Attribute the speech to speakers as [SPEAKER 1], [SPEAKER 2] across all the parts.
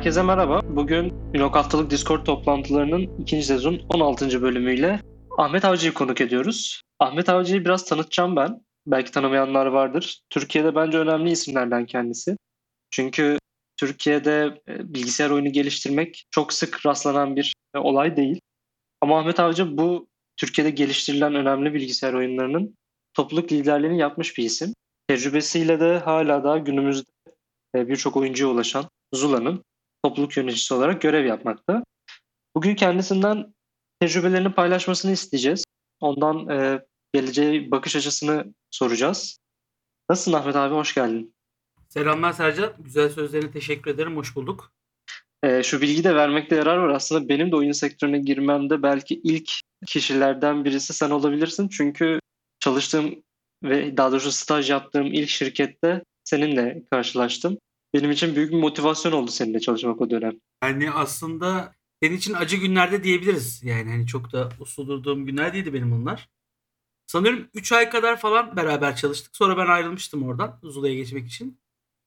[SPEAKER 1] Herkese merhaba. Bugün Ünok Haftalık Discord toplantılarının ikinci sezon 16. bölümüyle Ahmet Avcı'yı konuk ediyoruz. Ahmet Avcı'yı biraz tanıtacağım ben. Belki tanımayanlar vardır. Türkiye'de bence önemli isimlerden kendisi. Çünkü Türkiye'de e, bilgisayar oyunu geliştirmek çok sık rastlanan bir e, olay değil. Ama Ahmet Avcı bu Türkiye'de geliştirilen önemli bilgisayar oyunlarının topluluk liderliğini yapmış bir isim. Tecrübesiyle de hala daha günümüzde e, birçok oyuncuya ulaşan Zula'nın topluluk yöneticisi olarak görev yapmakta. Bugün kendisinden tecrübelerini paylaşmasını isteyeceğiz. Ondan e, geleceği bakış açısını soracağız. Nasılsın Ahmet abi? Hoş geldin.
[SPEAKER 2] Selamlar Sercan. Güzel sözlerine teşekkür ederim. Hoş bulduk.
[SPEAKER 1] E, şu bilgiyi de vermekte yarar var. Aslında benim de oyun sektörüne girmemde belki ilk kişilerden birisi sen olabilirsin. Çünkü çalıştığım ve daha doğrusu staj yaptığım ilk şirkette seninle karşılaştım. Benim için büyük bir motivasyon oldu seninle çalışmak o dönem.
[SPEAKER 2] Yani aslında senin için acı günlerde diyebiliriz. Yani hani çok da uslu durduğum günler değildi benim onlar. Sanıyorum 3 ay kadar falan beraber çalıştık. Sonra ben ayrılmıştım oradan Zula'ya geçmek için.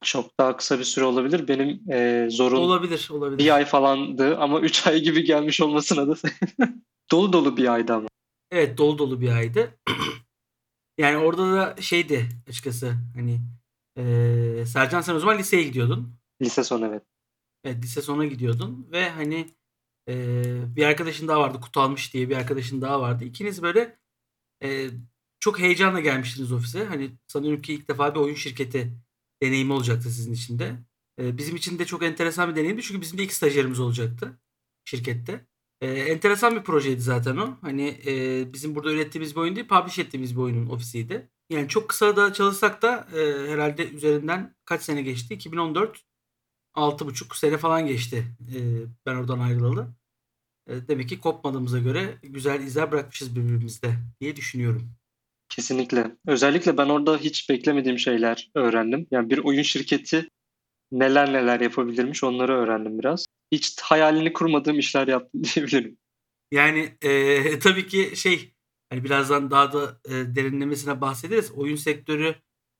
[SPEAKER 1] Çok daha kısa bir süre olabilir. Benim e, zorun
[SPEAKER 2] Olabilir, olabilir.
[SPEAKER 1] bir ay falandı ama 3 ay gibi gelmiş olmasına da dolu dolu bir aydı ama.
[SPEAKER 2] Evet dolu dolu bir aydı. yani orada da şeydi açıkçası hani eee Sercan sen o zaman liseye gidiyordun.
[SPEAKER 1] Lise sonu evet.
[SPEAKER 2] Evet lise sona gidiyordun ve hani eee, bir arkadaşın daha vardı Kutalmış diye bir arkadaşın daha vardı. İkiniz böyle eee, çok heyecanla gelmiştiniz ofise. Hani sanıyorum ki ilk defa bir oyun şirketi deneyimi olacaktı sizin için de. Eee, bizim için de çok enteresan bir deneyimdi çünkü bizim de ilk stajyerimiz olacaktı şirkette. Eee, enteresan bir projeydi zaten o. Hani eee, bizim burada ürettiğimiz bir oyun değil, publish ettiğimiz bir oyunun ofisiydi. Yani çok kısa da çalışsak da eee, herhalde üzerinden kaç sene geçti? 2014 altı buçuk sene falan geçti e, ben oradan ayrılalı. E, demek ki kopmadığımıza göre güzel izler bırakmışız birbirimizde diye düşünüyorum.
[SPEAKER 1] Kesinlikle. Özellikle ben orada hiç beklemediğim şeyler öğrendim. Yani bir oyun şirketi neler neler yapabilirmiş onları öğrendim biraz. Hiç hayalini kurmadığım işler yaptım diyebilirim.
[SPEAKER 2] Yani e, tabii ki şey hani birazdan daha da e, derinlemesine bahsederiz. Oyun sektörü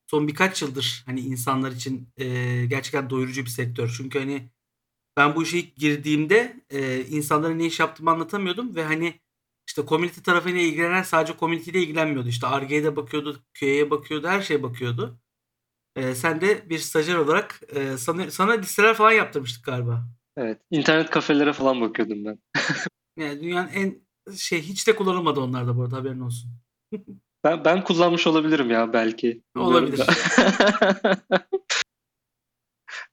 [SPEAKER 2] son birkaç yıldır hani insanlar için e, gerçekten doyurucu bir sektör. Çünkü hani ben bu işe ilk girdiğimde e, insanlara ne iş yaptığımı anlatamıyordum ve hani işte community tarafıyla ilgilenen sadece community ile ilgilenmiyordu. İşte RG'ye de bakıyordu, QA'ya bakıyordu, her şeye bakıyordu. E, sen de bir stajyer olarak e, sana, sana listeler falan yaptırmıştık galiba.
[SPEAKER 1] Evet. İnternet kafelere falan bakıyordum ben.
[SPEAKER 2] Yani dünyanın en şey hiç de kullanılmadı onlar da bu arada haberin olsun.
[SPEAKER 1] Ben, ben kullanmış olabilirim ya belki.
[SPEAKER 2] Olabilir.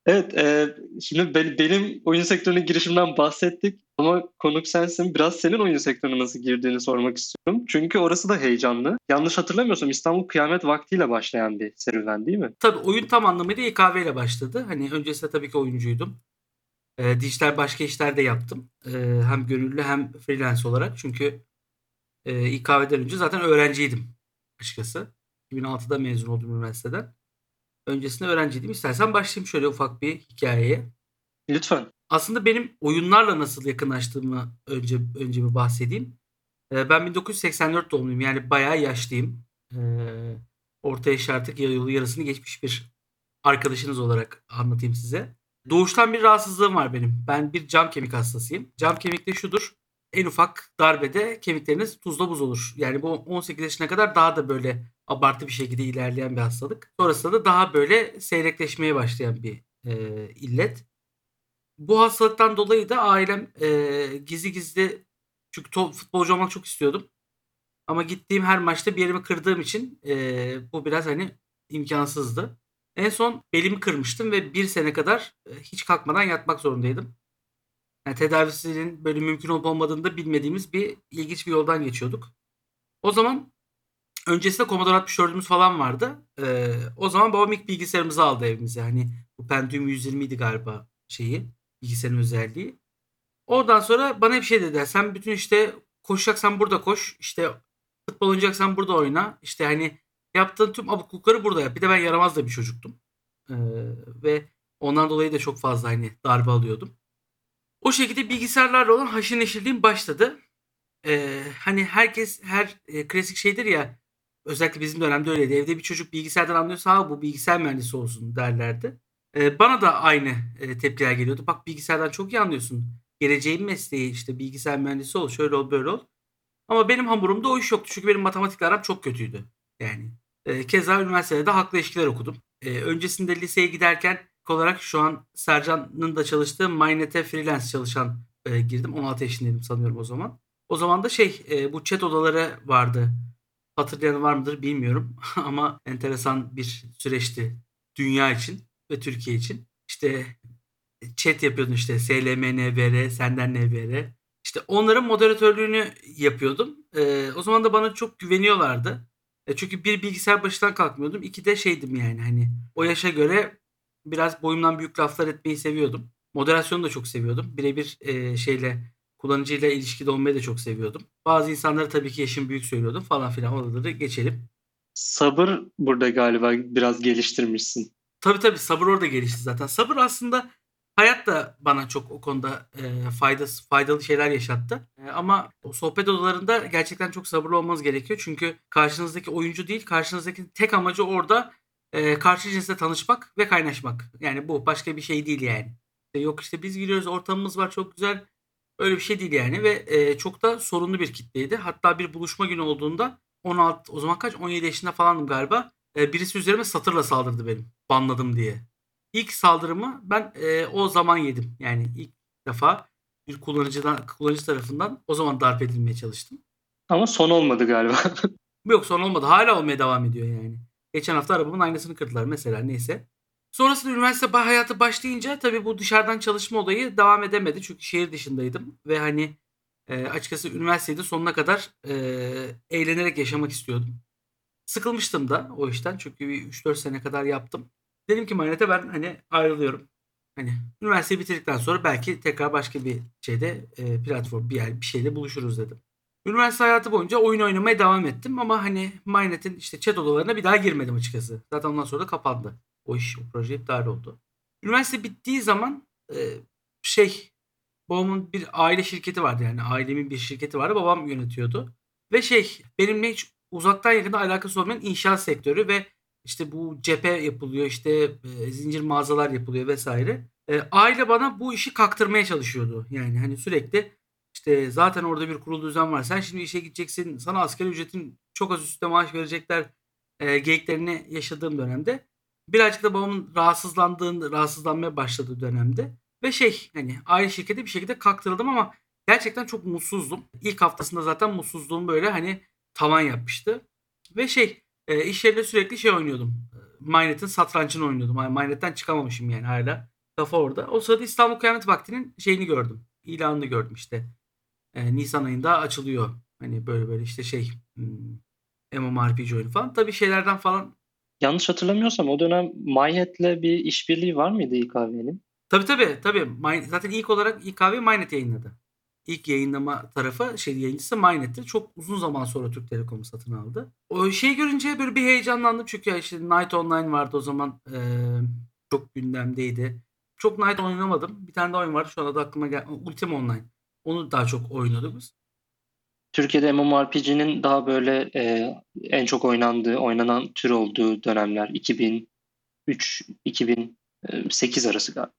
[SPEAKER 1] Evet, e, şimdi be- benim oyun sektörüne girişimden bahsettik ama konuk sensin. Biraz senin oyun sektörüne nasıl girdiğini sormak istiyorum. Çünkü orası da heyecanlı. Yanlış hatırlamıyorsam İstanbul Kıyamet Vakti ile başlayan bir serüven değil mi?
[SPEAKER 2] Tabii oyun tam anlamıyla İKV ile başladı. Hani öncesinde tabii ki oyuncuydum. Ee, dijital başka işler de yaptım. Ee, hem gönüllü hem freelance olarak. Çünkü e, İKV'den önce zaten öğrenciydim açıkçası. 2006'da mezun oldum üniversiteden. Öncesinde öğrenciydim. İstersen başlayayım şöyle ufak bir hikayeye.
[SPEAKER 1] Lütfen.
[SPEAKER 2] Aslında benim oyunlarla nasıl yakınlaştığımı önce önce bir bahsedeyim. Ee, ben 1984 doğumluyum. Yani bayağı yaşlıyım. Ee, orta yaş artık yarısını geçmiş bir arkadaşınız olarak anlatayım size. Doğuştan bir rahatsızlığım var benim. Ben bir cam kemik hastasıyım. Cam kemik de şudur. En ufak darbede kemikleriniz tuzla buz olur. Yani bu 18 yaşına kadar daha da böyle abartı bir şekilde ilerleyen bir hastalık. Sonrasında da daha böyle seyrekleşmeye başlayan bir e, illet. Bu hastalıktan dolayı da ailem e, gizli gizli çünkü to- futbolcu olmak çok istiyordum. Ama gittiğim her maçta bir yerimi kırdığım için e, bu biraz hani imkansızdı. En son belimi kırmıştım ve bir sene kadar e, hiç kalkmadan yatmak zorundaydım. Yani tedavisinin böyle mümkün olup olmadığını da bilmediğimiz bir ilginç bir yoldan geçiyorduk. O zaman öncesinde Commodore 64'ümüz falan vardı. Ee, o zaman babam ilk bilgisayarımızı aldı evimize. Hani bu Pentium 120 idi galiba şeyi, bilgisayarın özelliği. Oradan sonra bana bir şey dediler. Sen bütün işte koşacaksan burada koş. İşte futbol oynayacaksan burada oyna. İşte hani yaptığın tüm abuklukları burada yap. Bir de ben yaramaz da bir çocuktum. Ee, ve ondan dolayı da çok fazla hani darbe alıyordum. O şekilde bilgisayarlarla olan haşır neşirliğim başladı. Ee, hani herkes her e, klasik şeydir ya özellikle bizim dönemde öyleydi. Evde bir çocuk bilgisayardan anlıyorsa ha bu bilgisayar mühendisi olsun derlerdi. Eee, bana da aynı, eee, tepkiler geliyordu. "Bak bilgisayardan çok iyi anlıyorsun. Geleceğin mesleği, işte, bilgisayar mühendisi ol, şöyle ol, böyle ol." Ama benim hamurumda o iş yoktu. Çünkü benim matematikle aram çok kötüydü. Yani. Eee, keza üniversitede de halkla ilişkiler okudum. Eee, öncesinde liseye giderken olarak şu an Sercan'ın da çalıştığı MyNet'e freelance çalışan, eee, girdim. 16 yaşındaydım sanıyorum o zaman. O zaman da şey, eee, bu chat odaları vardı. Hatırlayan var mıdır bilmiyorum ama enteresan bir süreçti dünya için ve Türkiye için. İşte, chat yapıyordun, işte, SLM-NVR, senden NVR. İşte, onların moderatörlüğünü yapıyordum. Eee, o zaman da bana çok güveniyorlardı. E, çünkü bir bilgisayar başından kalkmıyordum. 2 de şeydim yani, hani, o yaşa göre biraz boyumdan büyük laflar etmeyi seviyordum. Moderasyonu da çok seviyordum. Birebir, eee, şeyle, kullanıcıyla ilişkide olmayı da çok seviyordum. Bazı insanlara tabii ki yaşım büyük söylüyordum falan filan. Oraları geçelim.
[SPEAKER 1] Sabır burada galiba biraz geliştirmişsin.
[SPEAKER 2] Tabii, tabii. Sabır orada gelişti zaten. Sabır aslında hayat da bana çok o konuda, eee, faydası faydalı şeyler yaşattı. Eee, ama sohbet odalarında gerçekten çok sabırlı olmanız gerekiyor. Çünkü karşınızdaki oyuncu değil, karşınızdakinin tek amacı orada, eee, karşı cinsle tanışmak ve kaynaşmak. Yani bu. Başka bir şey değil yani. Yok, işte, biz giriyoruz, ortamımız var, çok güzel. Öyle bir şey değil yani ve, eee, çok da sorunlu bir kitleydi. Hatta bir buluşma günü olduğunda 16 o zaman kaç? 17 yaşında falandım galiba. Eee, birisi üzerime satırla saldırdı benim, banladım diye. İlk saldırımı ben, eee, o zaman yedim. Yani ilk defa bir kullanıcıdan kullanıcı tarafından o zaman darp edilmeye çalıştım.
[SPEAKER 1] Ama son olmadı galiba.
[SPEAKER 2] Yok, son olmadı. Hâlâ olmaya devam ediyor yani. Geçen hafta arabamın aynasını kırdılar mesela, neyse. Sonrasında üniversite hayatı başlayınca tabii bu dışarıdan çalışma olayı devam edemedi. Çünkü şehir dışındaydım ve, hani, eee, açıkçası üniversiteyi de sonuna kadar, eee, eğlenerek yaşamak istiyordum. Sıkılmıştım da o işten çünkü bir 3-4 sene kadar yaptım. Dedim ki MyNet'e ben, hani, ayrılıyorum. Hani, üniversiteyi bitirdikten sonra belki tekrar başka bir şeyde, eee, platform, bir yer, bir şeyde buluşuruz dedim. Üniversite hayatı boyunca oyun oynamaya devam ettim ama, hani, MyNet'in, işte, chat odalarına bir daha girmedim açıkçası. Zaten ondan sonra da kapandı. O iş, o proje iptal oldu. Üniversite bittiği zaman, eee, şey, babamın bir aile şirketi vardı yani ailemin bir şirketi vardı. Babam yönetiyordu ve şey, benimle hiç uzaktan yakından alakası olmayan inşaat sektörü ve, işte, bu cephe yapılıyor, işte, eee, zincir mağazalar yapılıyor vs. Eee, aile bana bu işi kaktırmaya çalışıyordu. Yani, hani, sürekli, işte, zaten orada bir kurulu düzen var. Sen şimdi işe gideceksin, sana asgari ücretin çok az üstünde maaş verecekler, eee, geyiklerini yaşadığım dönemde birazcık da babamın rahatsızlandığında rahatsızlanmaya başladığı dönemde ve şey, hani, aile şirketi bir şekilde kaktırıldım ama gerçekten çok mutsuzdum. İlk haftasında zaten mutsuzluğum böyle, hani, tavan yapmıştı ve şey, eee, iş yerinde sürekli şey oynuyordum, MyNet'in satrançını oynuyordum. Hani, MyNet'ten çıkamamışım yani hâlâ. Kafa orada. O sırada İstanbul Kıyamet Vakti'nin şeyini gördüm, ilanını gördüm, işte. Eee, nisan ayında açılıyor. Hani, böyle böyle, işte, şey, MMORPG oyunu falan. Tabii şeylerden falan
[SPEAKER 1] Yanlış hatırlamıyorsam o dönem MyNet'le bir işbirliği var mıydı İKV'nin?
[SPEAKER 2] Tabii, tabii, tabii. Zaten ilk olarak İKV MyNet yayınladı. İlk yayınlama tarafı, şey, yayıncısı MyNet'ti. Çok uzun zaman sonra Türk Telekom'u satın aldı. O şeyi görünce böyle bir heyecanlandım çünkü işte, Night Online vardı o zaman, eee, çok gündemdeydi. Çok Night oynamadım. Bir tane daha oyun vardı. Şu an adı aklıma gel Ultima Online. Onu daha çok oynuyorduk biz.
[SPEAKER 1] Türkiye'de MMORPG'nin daha böyle, eee, en çok oynandığı, oynanan tür olduğu dönemler 2003-2008 arası galiba.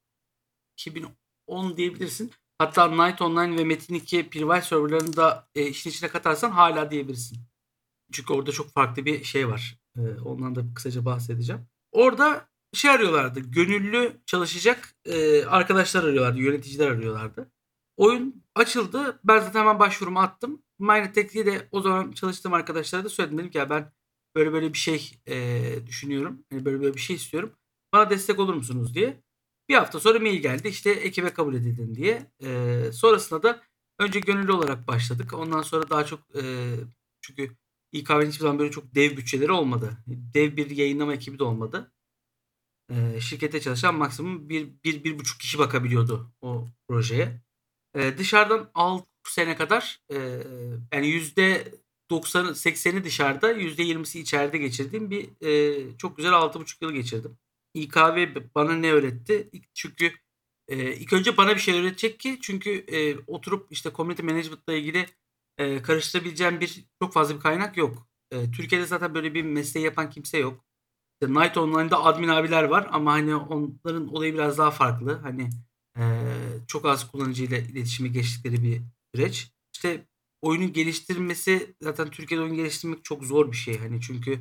[SPEAKER 2] 2010 diyebilirsin. Hatta Night Online ve Metin 2 private server'larını da, eee, işin içine katarsan hâlâ diyebilirsin. Çünkü orada çok farklı bir şey var. Eee, ondan da kısaca bahsedeceğim. Orada şey arıyorlardı, gönüllü çalışacak, eee, arkadaşlar arıyorlardı, yöneticiler arıyorlardı. Oyun açıldı. Ben zaten hemen başvurumu attım. MyNet'teki de o zaman çalıştığım arkadaşlara da söyledim. Dedim ki ya ben böyle böyle bir şey, eee, düşünüyorum. Hani, böyle böyle bir şey istiyorum. Bana destek olur musunuz diye. Bir hafta sonra mail geldi, işte, ekibe kabul edildin diye. Eee, sonrasında da önce gönüllü olarak başladık. Ondan sonra daha çok, eee, çünkü İKV'nin hiçbir zaman böyle çok dev bütçeleri olmadı. Dev bir yayınlama ekibi de olmadı. Eee, şirkette çalışan maksimum bir bir 1,5 kişi bakabiliyordu o projeye. Eee, dışarıdan 6 sene kadar, eee, yani %90'ı 80'i dışarıda, %20'si içeride geçirdiğim bir, eee, çok güzel 6,5 yıl geçirdim. İKV bana ne öğretti? Çünkü, eee, ilk önce bana bir şey öğretecek ki çünkü, eee, oturup, işte, community management'la ilgili, eee, karıştırabileceğim bir çok fazla bir kaynak yok. Eee, Türkiye'de zaten böyle bir mesleği yapan kimse yok. İşte Night Online'da admin abiler var ama hani onların olayı biraz daha farklı. Hani eee, çok az kullanıcıyla iletişime geçtikleri bir süreç. İşte oyunun geliştirilmesi zaten Türkiye'de oyun geliştirmek çok zor bir şey. Hani çünkü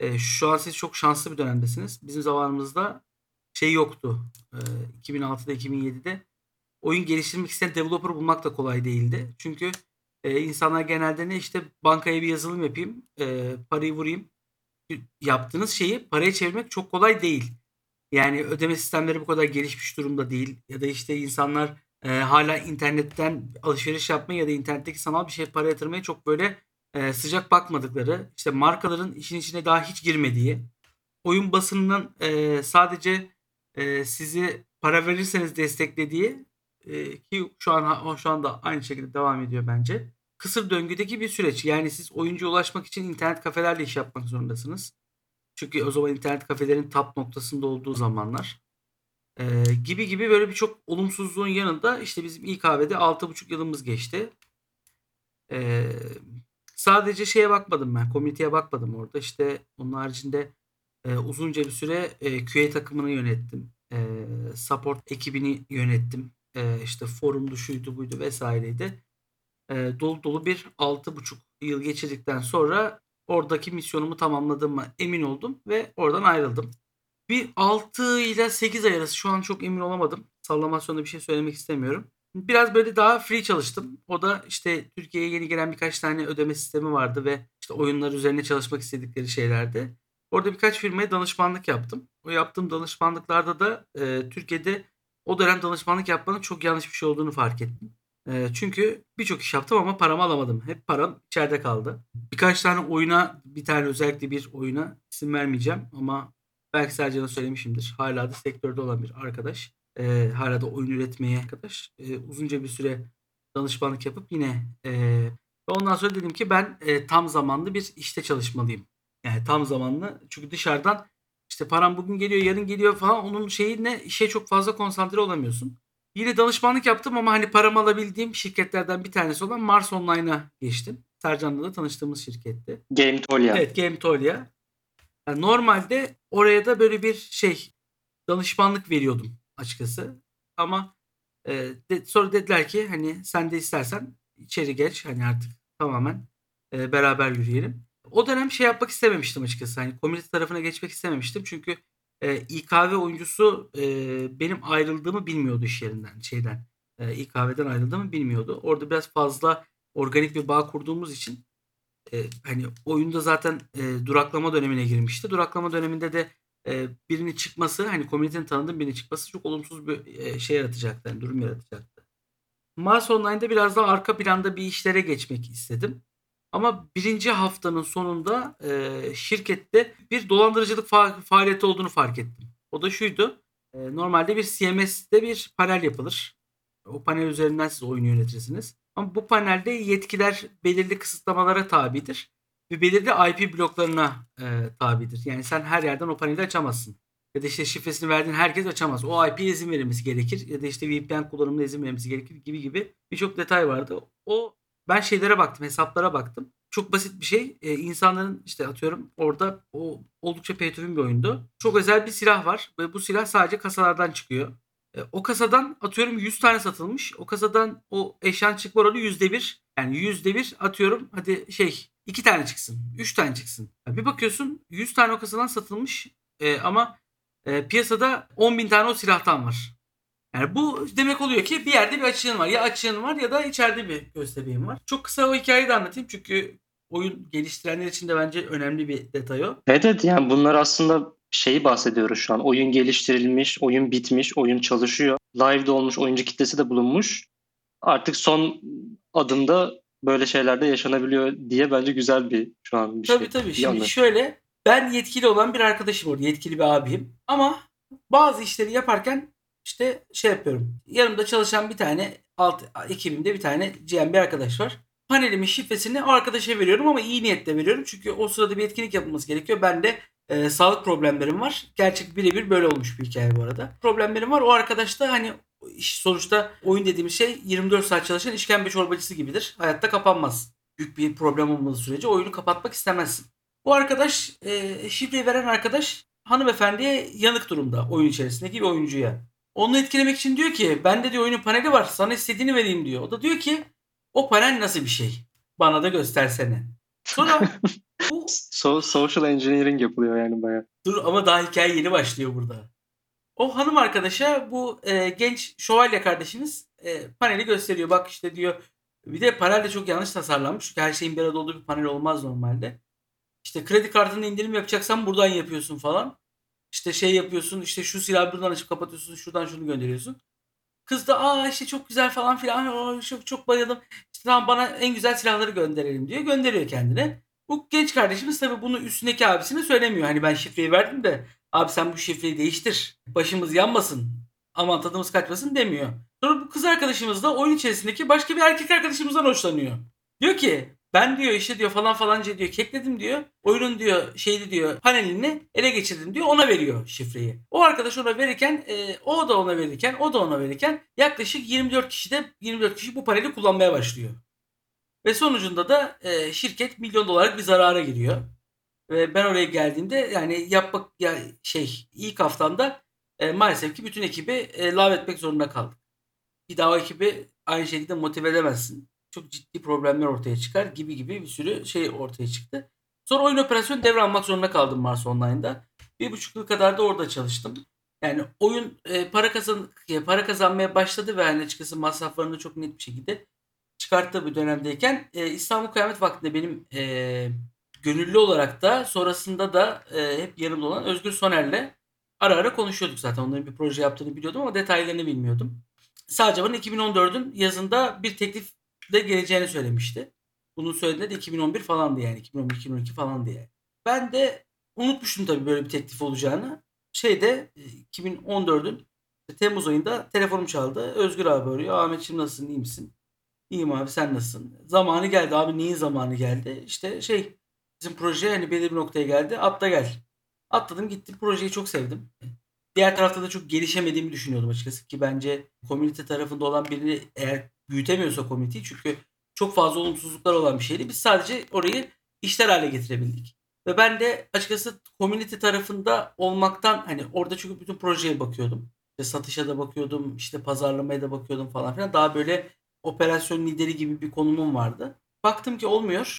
[SPEAKER 2] e, şu an siz çok şanslı bir dönemdesiniz. Bizim zamanımızda şey yoktu. E, 2006'da 2007'de oyun geliştirmek isteyen developer bulmak da kolay değildi. Çünkü e, insanlar genelde ne işte bankaya bir yazılım yapayım, e, parayı vurayım. Yaptığınız şeyi paraya çevirmek çok kolay değil. Yani ödeme sistemleri bu kadar gelişmiş durumda değil. Ya da işte insanlar e, hala internetten alışveriş yapmaya ya da internetteki sanal bir şeye para yatırmaya çok böyle e, sıcak bakmadıkları, işte markaların işin içine daha hiç girmediği, oyun basınının e, sadece e, sizi para verirseniz desteklediği e, ki şu an şu anda aynı şekilde devam ediyor bence. Kısır döngüdeki bir süreç. Yani siz oyuncuya ulaşmak için internet kafelerle iş yapmak zorundasınız. Çünkü o zaman internet kafelerin tap noktasında olduğu zamanlar. Ee, gibi gibi böyle birçok olumsuzluğun yanında işte bizim İKB'de 6,5 yılımız geçti. Ee, sadece şeye bakmadım ben. Komüniteye bakmadım orada. İşte onun haricinde e, uzunca bir süre e, QA takımını yönettim. E, support ekibini yönettim. E, işte forumdu şuydu buydu vesaireydi. E, dolu dolu bir 6,5 yıl geçirdikten sonra oradaki misyonumu tamamladığıma emin oldum ve oradan ayrıldım. Bir 6 ile 8 ay arası şu an çok emin olamadım. Sallamasyonda bir şey söylemek istemiyorum. Biraz böyle daha free çalıştım. O da işte Türkiye'ye yeni gelen birkaç tane ödeme sistemi vardı ve işte oyunlar üzerine çalışmak istedikleri şeylerdi. Orada birkaç firmaya danışmanlık yaptım. O yaptığım danışmanlıklarda da e, Türkiye'de o dönem danışmanlık yapmanın çok yanlış bir şey olduğunu fark ettim. E, çünkü birçok iş yaptım ama paramı alamadım. Hep param içeride kaldı. Birkaç tane oyuna, bir tane özellikle bir oyuna isim vermeyeceğim ama belki Sercan'a söylemişimdir. Hala da sektörde olan bir arkadaş. E, hala da oyun üretmeye arkadaş. E, uzunca bir süre danışmanlık yapıp yine e, ondan sonra dedim ki ben e, tam zamanlı bir işte çalışmalıyım. Yani tam zamanlı. Çünkü dışarıdan işte param bugün geliyor, yarın geliyor falan. Onun şeyine işe çok fazla konsantre olamıyorsun. Yine danışmanlık yaptım ama hani paramı alabildiğim şirketlerden bir tanesi olan Mars Online'a geçtim. Sercan'la da tanıştığımız şirketti.
[SPEAKER 1] Game Tolia.
[SPEAKER 2] Evet Game Tolia. Yani normalde oraya da böyle bir şey danışmanlık veriyordum açıkçası. Ama e, de, sonra dediler ki hani sen de istersen içeri geç hani artık tamamen e, beraber yürüyelim. O dönem şey yapmak istememiştim açıkçası. Hani komünite tarafına geçmek istememiştim. Çünkü e, İKV oyuncusu e, benim ayrıldığımı bilmiyordu iş yerinden, şeyden. E, İKV'den ayrıldığımı bilmiyordu. Orada biraz fazla organik bir bağ kurduğumuz için e, hani oyunda zaten e, duraklama dönemine girmişti. Duraklama döneminde de e, birinin çıkması, hani komünitenin tanıdığım birinin çıkması çok olumsuz bir e, şey yaratacaktı, yani durum yaratacaktı. Mars Online'da biraz daha arka planda bir işlere geçmek istedim. Ama birinci haftanın sonunda e, şirkette bir dolandırıcılık fa- faaliyeti olduğunu fark ettim. O da şuydu. E, normalde bir CMS'de bir panel yapılır. O panel üzerinden siz oyunu yönetirsiniz. Ama bu panelde yetkiler belirli kısıtlamalara tabidir. Ve belirli IP bloklarına e, tabidir. Yani sen her yerden o paneli açamazsın. Ya da işte şifresini verdiğin herkes açamaz. O IP'ye izin verilmesi gerekir. Ya da işte VPN kullanımına izin verilmesi gerekir gibi gibi birçok detay vardı. O ben şeylere baktım, hesaplara baktım. Çok basit bir şey. Ee, insanların işte atıyorum orada o oldukça pay bir oyundu. Çok özel bir silah var ve bu silah sadece kasalardan çıkıyor. Ee, o kasadan atıyorum 100 tane satılmış. O kasadan o eşyan çıkma oranı %1. Yani %1 atıyorum hadi şey 2 tane çıksın, 3 tane çıksın. Bir bakıyorsun 100 tane o kasadan satılmış e, ama e, piyasada 10 bin tane o silahtan var. Yani bu demek oluyor ki bir yerde bir açığın var. Ya açığın var ya da içeride bir göstebeğin var. Çok kısa o hikayeyi de anlatayım çünkü oyun geliştirenler için de bence önemli bir detay o.
[SPEAKER 1] Evet evet yani bunlar aslında şeyi bahsediyoruz şu an. Oyun geliştirilmiş, oyun bitmiş, oyun çalışıyor. Live'de olmuş, oyuncu kitlesi de bulunmuş. Artık son adımda böyle şeyler de yaşanabiliyor diye bence güzel bir şu an bir
[SPEAKER 2] Tabii
[SPEAKER 1] şey.
[SPEAKER 2] tabii.
[SPEAKER 1] Bir
[SPEAKER 2] Şimdi şöyle ben yetkili olan bir arkadaşım orada. Yetkili bir abim. Ama bazı işleri yaparken işte şey yapıyorum. Yanımda çalışan bir tane alt ekibimde bir tane GM bir arkadaş var. Panelimin şifresini o arkadaşa veriyorum ama iyi niyetle veriyorum. Çünkü o sırada bir etkinlik yapılması gerekiyor. Ben de e, sağlık problemlerim var. Gerçek birebir böyle olmuş bir hikaye bu arada. Problemlerim var. O arkadaş da hani sonuçta oyun dediğimiz şey 24 saat çalışan işkembe çorbacısı gibidir. Hayatta kapanmaz. Büyük bir problem olmadığı sürece oyunu kapatmak istemezsin. Bu arkadaş e, şifreyi veren arkadaş hanımefendiye yanık durumda oyun içerisindeki bir oyuncuya. Onu etkilemek için diyor ki bende diyor oyunun paneli var sana istediğini vereyim diyor. O da diyor ki o panel nasıl bir şey? Bana da göstersene. Sonra bu
[SPEAKER 1] So- social engineering yapılıyor yani bayağı.
[SPEAKER 2] dur ama daha hikaye yeni başlıyor burada. O hanım arkadaşa bu e, genç şövalye kardeşimiz e, paneli gösteriyor. Bak işte diyor bir de panel de çok yanlış tasarlanmış. Çünkü her şeyin bir arada olduğu bir panel olmaz normalde. İşte kredi kartını indirim yapacaksan buradan yapıyorsun falan. İşte şey yapıyorsun işte şu silahı buradan açıp kapatıyorsun şuradan şunu gönderiyorsun. Kız da aa işte çok güzel falan filan çok çok bayıldım. İşte tamam bana en güzel silahları gönderelim diyor. Gönderiyor kendine. Bu genç kardeşimiz tabii bunu üstündeki abisine söylemiyor. Hani ben şifreyi verdim de abi sen bu şifreyi değiştir. Başımız yanmasın. Aman tadımız kaçmasın demiyor. Sonra bu kız arkadaşımız da oyun içerisindeki başka bir erkek arkadaşımızdan hoşlanıyor. Diyor ki ben diyor işte diyor falan falanca diyor kekledim diyor. Oyunun diyor şeydi diyor panelini ele geçirdim diyor ona veriyor şifreyi. O arkadaş ona verirken e, o da ona verirken o da ona verirken yaklaşık 24 kişi de 24 kişi bu paneli kullanmaya başlıyor. Ve sonucunda da e, şirket milyon dolarlık bir zarara giriyor. Ve ben oraya geldiğimde yani yapmak ya şey ilk haftamda e, maalesef ki bütün ekibi e, lav etmek zorunda kaldık. Bir daha o ekibi aynı şekilde motive edemezsin. Çok ciddi problemler ortaya çıkar gibi gibi bir sürü şey ortaya çıktı. Sonra oyun operasyonu devralmak zorunda kaldım Mars Online'da. Bir buçuk yıl kadar da orada çalıştım. Yani oyun e, para kazan e, para kazanmaya başladı ve hani açıkçası masraflarını çok net bir şekilde çıkarttığı bir dönemdeyken e, İstanbul Kıyamet Vakti'nde benim e, gönüllü olarak da sonrasında da e, hep yanımda olan Özgür Soner'le ara ara konuşuyorduk zaten. Onların bir proje yaptığını biliyordum ama detaylarını bilmiyordum. Sadece bana 2014'ün yazında bir teklifle geleceğini söylemişti. Bunu söylediğinde de 2011 falandı yani. 2011-2012 falandı yani. Ben de unutmuştum tabii böyle bir teklif olacağını. Şeyde e, 2014'ün Temmuz ayında telefonum çaldı. Özgür abi arıyor. Ahmetciğim nasılsın iyi misin? İyiyim abi sen nasılsın? Zamanı geldi abi neyin zamanı geldi? İşte şey bizim proje hani belirli bir noktaya geldi. Atla gel. Atladım gittim projeyi çok sevdim. Diğer tarafta da çok gelişemediğimi düşünüyordum açıkçası ki bence komünite tarafında olan birini eğer büyütemiyorsa komüniteyi çünkü çok fazla olumsuzluklar olan bir şeydi. Biz sadece orayı işler hale getirebildik. Ve ben de açıkçası komünite tarafında olmaktan hani orada çünkü bütün projeye bakıyordum. İşte satışa da bakıyordum, işte pazarlamaya da bakıyordum falan filan. Daha böyle operasyon lideri gibi bir konumum vardı. Baktım ki olmuyor.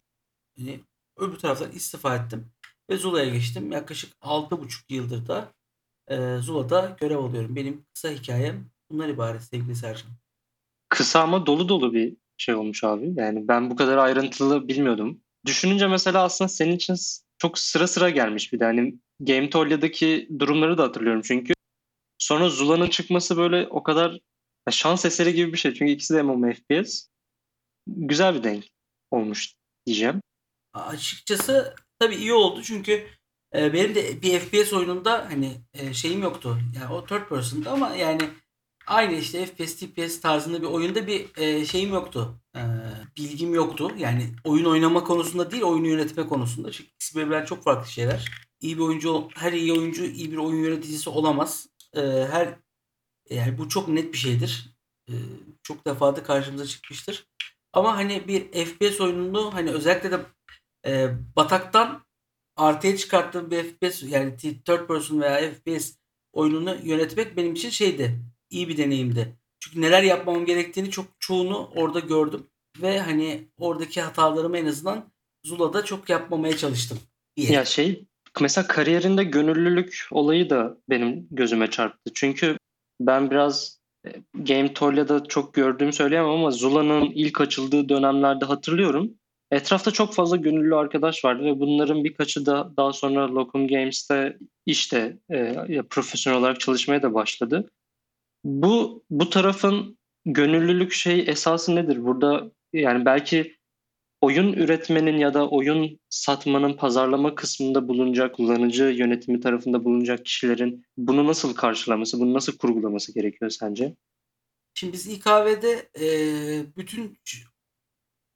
[SPEAKER 2] Yani öbür taraftan istifa ettim ve Zula'ya geçtim. Yaklaşık 6,5 yıldır da e, Zula'da görev alıyorum. Benim kısa hikayem bunlar ibaret sevgili Sercan.
[SPEAKER 1] Kısa ama dolu dolu bir şey olmuş abi. Yani ben bu kadar ayrıntılı bilmiyordum. Düşününce mesela aslında senin için çok sıra sıra gelmiş bir de. Hani Game Tolia'daki durumları da hatırlıyorum çünkü. Sonra Zula'nın çıkması böyle o kadar şans eseri gibi bir şey. Çünkü ikisi de MMORPG. Güzel bir denk olmuş diyeceğim.
[SPEAKER 2] Açıkçası tabii iyi oldu çünkü e, benim de bir FPS oyununda hani e, şeyim yoktu. Yani o third person'da ama yani aynı işte FPS, TPS tarzında bir oyunda bir e, şeyim yoktu. Bilgim yoktu. Yani oyun oynama konusunda değil, oyunu yönetme konusunda. Çünkü ikisi birbirinden çok farklı şeyler. İyi bir oyuncu, her iyi oyuncu iyi bir oyun yöneticisi olamaz. Her yani bu çok net bir şeydir. Çok defa da karşımıza çıkmıştır. Ama hani bir FPS oyununu hani özellikle de e, bataktan artıya çıkarttığım bir FPS yani third person veya FPS oyununu yönetmek benim için şeydi. iyi bir deneyimdi. Çünkü neler yapmam gerektiğini çok çoğunu orada gördüm. Ve hani oradaki hatalarımı en azından Zula'da çok yapmamaya çalıştım. diye.
[SPEAKER 1] Ya şey mesela kariyerinde gönüllülük olayı da benim gözüme çarptı. Çünkü ben biraz e, Game Tolia'da çok gördüğümü söyleyemem ama Zula'nın ilk açıldığı dönemlerde hatırlıyorum. Etrafta çok fazla gönüllü arkadaş vardı ve bunların birkaçı da daha sonra Locum Games'te işte e, profesyonel olarak çalışmaya da başladı. Bu bu tarafın gönüllülük şey esası nedir? Burada yani belki oyun üretmenin ya da oyun satmanın pazarlama kısmında bulunacak, kullanıcı yönetimi tarafında bulunacak kişilerin bunu nasıl karşılaması, bunu nasıl kurgulaması gerekiyor sence?
[SPEAKER 2] Şimdi biz İKV'de e, bütün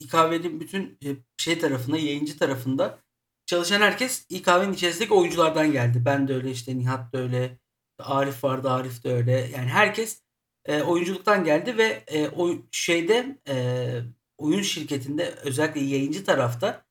[SPEAKER 2] İKV'nin bütün e, şey tarafında, yayıncı tarafında çalışan herkes İKV'nin içerisindeki oyunculardan geldi. Ben de öyle işte Nihat da öyle, Arif vardı, Arif de öyle. Yani herkes e, oyunculuktan geldi ve e, o şeyde e, oyun şirketinde özellikle yayıncı tarafta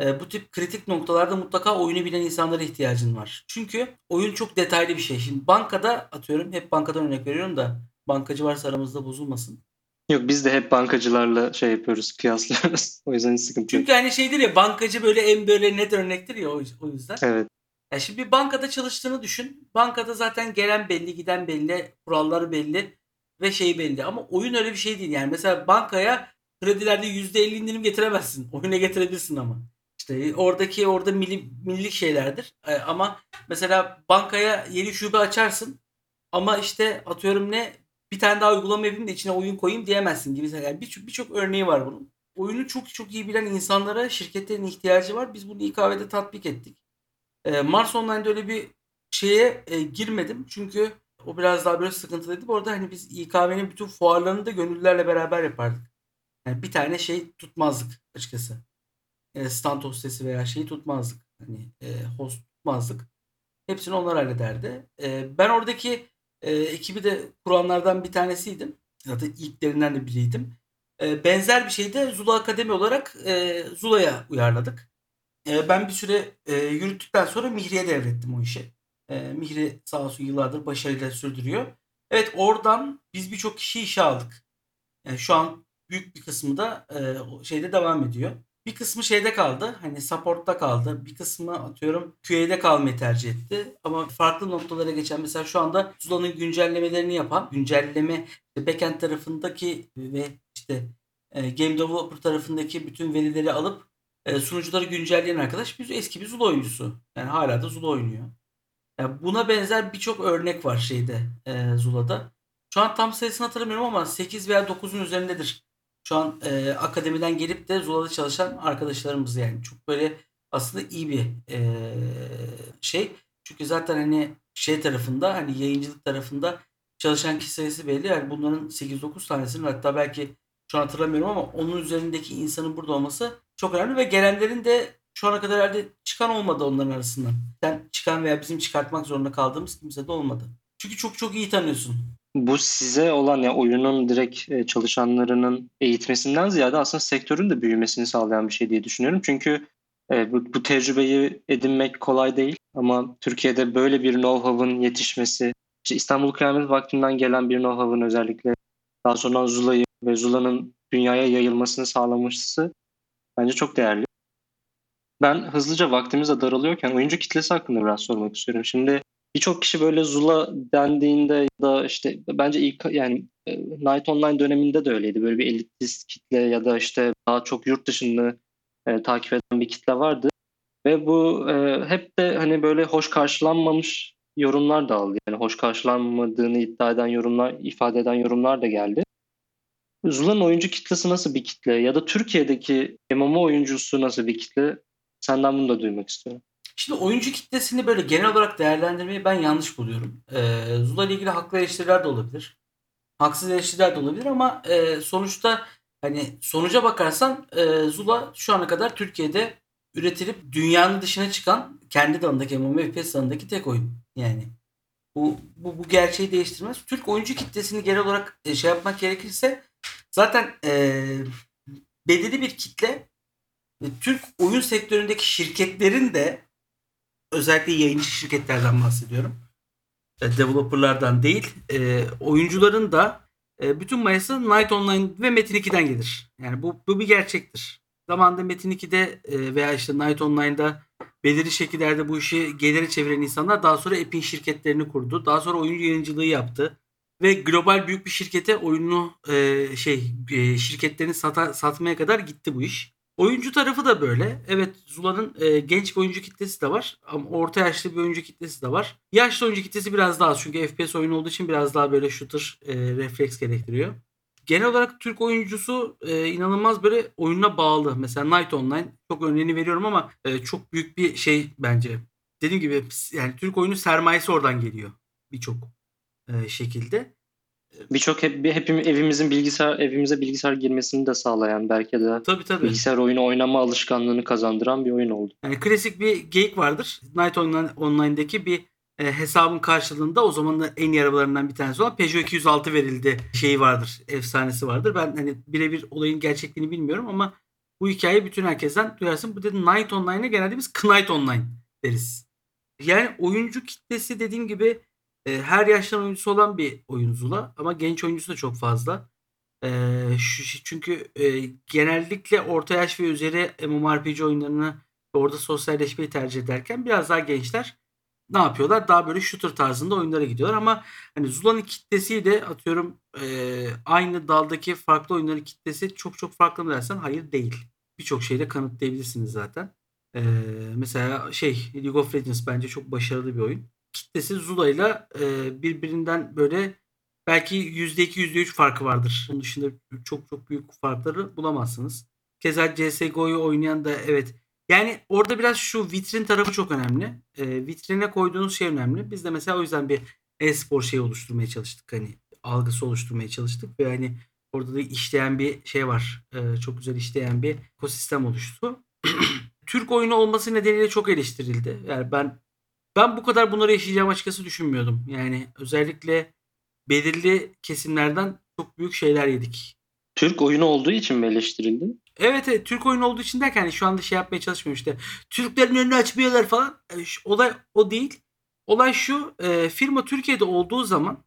[SPEAKER 2] e, bu tip kritik noktalarda mutlaka oyunu bilen insanlara ihtiyacın var. Çünkü oyun çok detaylı bir şey. Şimdi bankada atıyorum hep bankadan örnek veriyorum da bankacı varsa aramızda bozulmasın.
[SPEAKER 1] Yok biz de hep bankacılarla şey yapıyoruz, kıyaslıyoruz. o yüzden hiç sıkıntı yok.
[SPEAKER 2] Çünkü hani şeydir ya bankacı böyle en böyle net örnektir ya o yüzden.
[SPEAKER 1] Evet.
[SPEAKER 2] Ya şimdi bir bankada çalıştığını düşün. Bankada zaten gelen belli, giden belli, kuralları belli ve şey belli. Ama oyun öyle bir şey değil. Yani mesela bankaya kredilerde %50 indirim getiremezsin. Oyuna getirebilirsin ama. İşte oradaki orada milli, milli şeylerdir. Ee, ama mesela bankaya yeni şube açarsın ama işte atıyorum ne bir tane daha uygulama yapayım da içine oyun koyayım diyemezsin gibi. Yani birçok birçok örneği var bunun. Oyunu çok çok iyi bilen insanlara şirketlerin ihtiyacı var. Biz bunu İKV'de tatbik ettik. Ee, Mars Online'da öyle bir şeye e, girmedim. Çünkü o biraz daha böyle sıkıntılıydı. Bu arada hani biz İKV'nin bütün fuarlarını da gönüllülerle beraber yapardık. Yani bir tane şey tutmazdık açıkçası. E, stand hostesi veya şeyi tutmazdık. Hani e, host tutmazdık. Hepsini onlar hallederdi. E, ben oradaki e, ekibi de kuranlardan bir tanesiydim. Zaten ilklerinden de biriydim. E, benzer bir şeyi de Zula Akademi olarak e, Zula'ya uyarladık. E, ben bir süre e, yürüttükten sonra Mihri'ye devrettim o işi. E, Mihri sağ olsun yıllardır başarıyla sürdürüyor. Evet oradan biz birçok kişi işe aldık. Yani şu an büyük bir kısmı da e, şeyde devam ediyor. Bir kısmı şeyde kaldı. Hani support'ta kaldı. Bir kısmı atıyorum QA'de kalmayı tercih etti. Ama farklı noktalara geçen mesela şu anda Zula'nın güncellemelerini yapan güncelleme backend tarafındaki ve işte e, game developer tarafındaki bütün verileri alıp e, sunucuları güncelleyen arkadaş bir eski bir Zula oyuncusu. Yani hala da Zula oynuyor. Yani buna benzer birçok örnek var şeyde e, Zula'da. Şu an tam sayısını hatırlamıyorum ama 8 veya 9'un üzerindedir şu an e, akademiden gelip de Zula'da çalışan arkadaşlarımız yani. Çok böyle aslında iyi bir e, şey. Çünkü zaten hani şey tarafında hani yayıncılık tarafında çalışan kişi sayısı belli. Yani bunların 8-9 tanesinin hatta belki şu an hatırlamıyorum ama onun üzerindeki insanın burada olması çok önemli ve gelenlerin de şu ana kadar herhalde çıkan olmadı onların arasından. Sen çıkan veya bizim çıkartmak zorunda kaldığımız kimse de olmadı. Çünkü çok çok iyi tanıyorsun
[SPEAKER 1] bu size olan ya oyunun direkt e, çalışanlarının eğitmesinden ziyade aslında sektörün de büyümesini sağlayan bir şey diye düşünüyorum. Çünkü e, bu, bu tecrübeyi edinmek kolay değil ama Türkiye'de böyle bir know-how'ın yetişmesi, işte İstanbul Kıyamet Vakti'nden gelen bir know-how'ın özellikle daha sonra Zula'yı ve Zula'nın dünyaya yayılmasını sağlaması bence çok değerli. Ben hızlıca vaktimiz de daralıyorken oyuncu kitlesi hakkında biraz sormak istiyorum. Şimdi birçok kişi böyle Zula dendiğinde ya da işte bence ilk yani e, Night Online döneminde de öyleydi. Böyle bir elitist kitle ya da işte daha çok yurt dışını e, takip eden bir kitle vardı. Ve bu e, hep de hani böyle hoş karşılanmamış yorumlar da aldı. Yani hoş karşılanmadığını iddia eden yorumlar, ifade eden yorumlar da geldi. Zula'nın oyuncu kitlesi nasıl bir kitle ya da Türkiye'deki MMO oyuncusu nasıl bir kitle? Senden bunu da duymak istiyorum.
[SPEAKER 2] Şimdi oyuncu kitlesini böyle genel olarak değerlendirmeyi ben yanlış buluyorum. Ee, Zula ile ilgili haklı eleştiriler de olabilir. Haksız eleştiriler de olabilir ama e, sonuçta hani sonuca bakarsan e, Zula şu ana kadar Türkiye'de üretilip dünyanın dışına çıkan kendi dalındaki MMO FPS dalındaki tek oyun. Yani bu, bu, bu gerçeği değiştirmez. Türk oyuncu kitlesini genel olarak e, şey yapmak gerekirse zaten e, belirli bir kitle Türk oyun sektöründeki şirketlerin de özellikle yayıncı şirketlerden bahsediyorum. E, developerlardan değil. E, oyuncuların da e, bütün mayası Night Online ve Metin 2'den gelir. Yani bu, bu bir gerçektir. Zamanında Metin 2'de e, veya işte Night Online'da belirli şekillerde bu işi geliri çeviren insanlar daha sonra Epic şirketlerini kurdu. Daha sonra oyuncu yayıncılığı yaptı. Ve global büyük bir şirkete oyununu e, şey e, şirketlerini sata, satmaya kadar gitti bu iş. Oyuncu tarafı da böyle. Evet Zula'nın e, genç bir oyuncu kitlesi de var. Ama orta yaşlı bir oyuncu kitlesi de var. Yaşlı oyuncu kitlesi biraz daha az. Çünkü FPS oyunu olduğu için biraz daha böyle shooter e, refleks gerektiriyor. Genel olarak Türk oyuncusu e, inanılmaz böyle oyuna bağlı. Mesela Night Online çok örneğini veriyorum ama e, çok büyük bir şey bence. Dediğim gibi yani Türk oyunu sermayesi oradan geliyor birçok e, şekilde
[SPEAKER 1] birçok hep, hep evimizin bilgisayar evimize bilgisayar girmesini de sağlayan belki de
[SPEAKER 2] tabii, tabii.
[SPEAKER 1] bilgisayar oyunu oynama alışkanlığını kazandıran bir oyun oldu.
[SPEAKER 2] Yani klasik bir geyik vardır. Night Online, Online'daki bir e, hesabın karşılığında o zaman da en iyi arabalarından bir tanesi olan Peugeot 206 verildi şeyi vardır. Efsanesi vardır. Ben hani birebir olayın gerçekliğini bilmiyorum ama bu hikayeyi bütün herkesten duyarsın. Bu dedi Night Online'a genelde biz Knight Online deriz. Yani oyuncu kitlesi dediğim gibi e, her yaştan oyuncusu olan bir oyun Zula ama genç oyuncusu da çok fazla. E, şu, çünkü e, genellikle orta yaş ve üzeri MMORPG oyunlarını orada sosyalleşmeyi tercih ederken biraz daha gençler ne yapıyorlar? Daha böyle shooter tarzında oyunlara gidiyorlar ama hani Zula'nın kitlesi de atıyorum e, aynı daldaki farklı oyunların kitlesi çok çok farklı mı dersen hayır değil. Birçok şeyde kanıtlayabilirsiniz zaten. E, mesela şey League of Legends bence çok başarılı bir oyun. Kitlesi Zula'yla e, birbirinden böyle belki %2 %3 farkı vardır. Onun dışında çok çok büyük farkları bulamazsınız. Keza CSGO'yu oynayan da evet yani orada biraz şu vitrin tarafı çok önemli. E, vitrine koyduğunuz şey önemli. Biz de mesela o yüzden bir e-spor şeyi oluşturmaya çalıştık. Hani algısı oluşturmaya çalıştık ve hani orada da işleyen bir şey var. E, çok güzel işleyen bir ekosistem oluştu. Türk oyunu olması nedeniyle çok eleştirildi. Yani ben ben bu kadar bunları yaşayacağım açıkçası düşünmüyordum. Yani özellikle belirli kesimlerden çok büyük şeyler yedik.
[SPEAKER 1] Türk oyunu olduğu için mi eleştirildi?
[SPEAKER 2] Evet, evet Türk oyunu olduğu için derken hani şu anda şey yapmaya çalışmıyorum işte. Türklerin önünü açmıyorlar falan. E, olay o değil. Olay şu. e, firma Türkiye'de olduğu zaman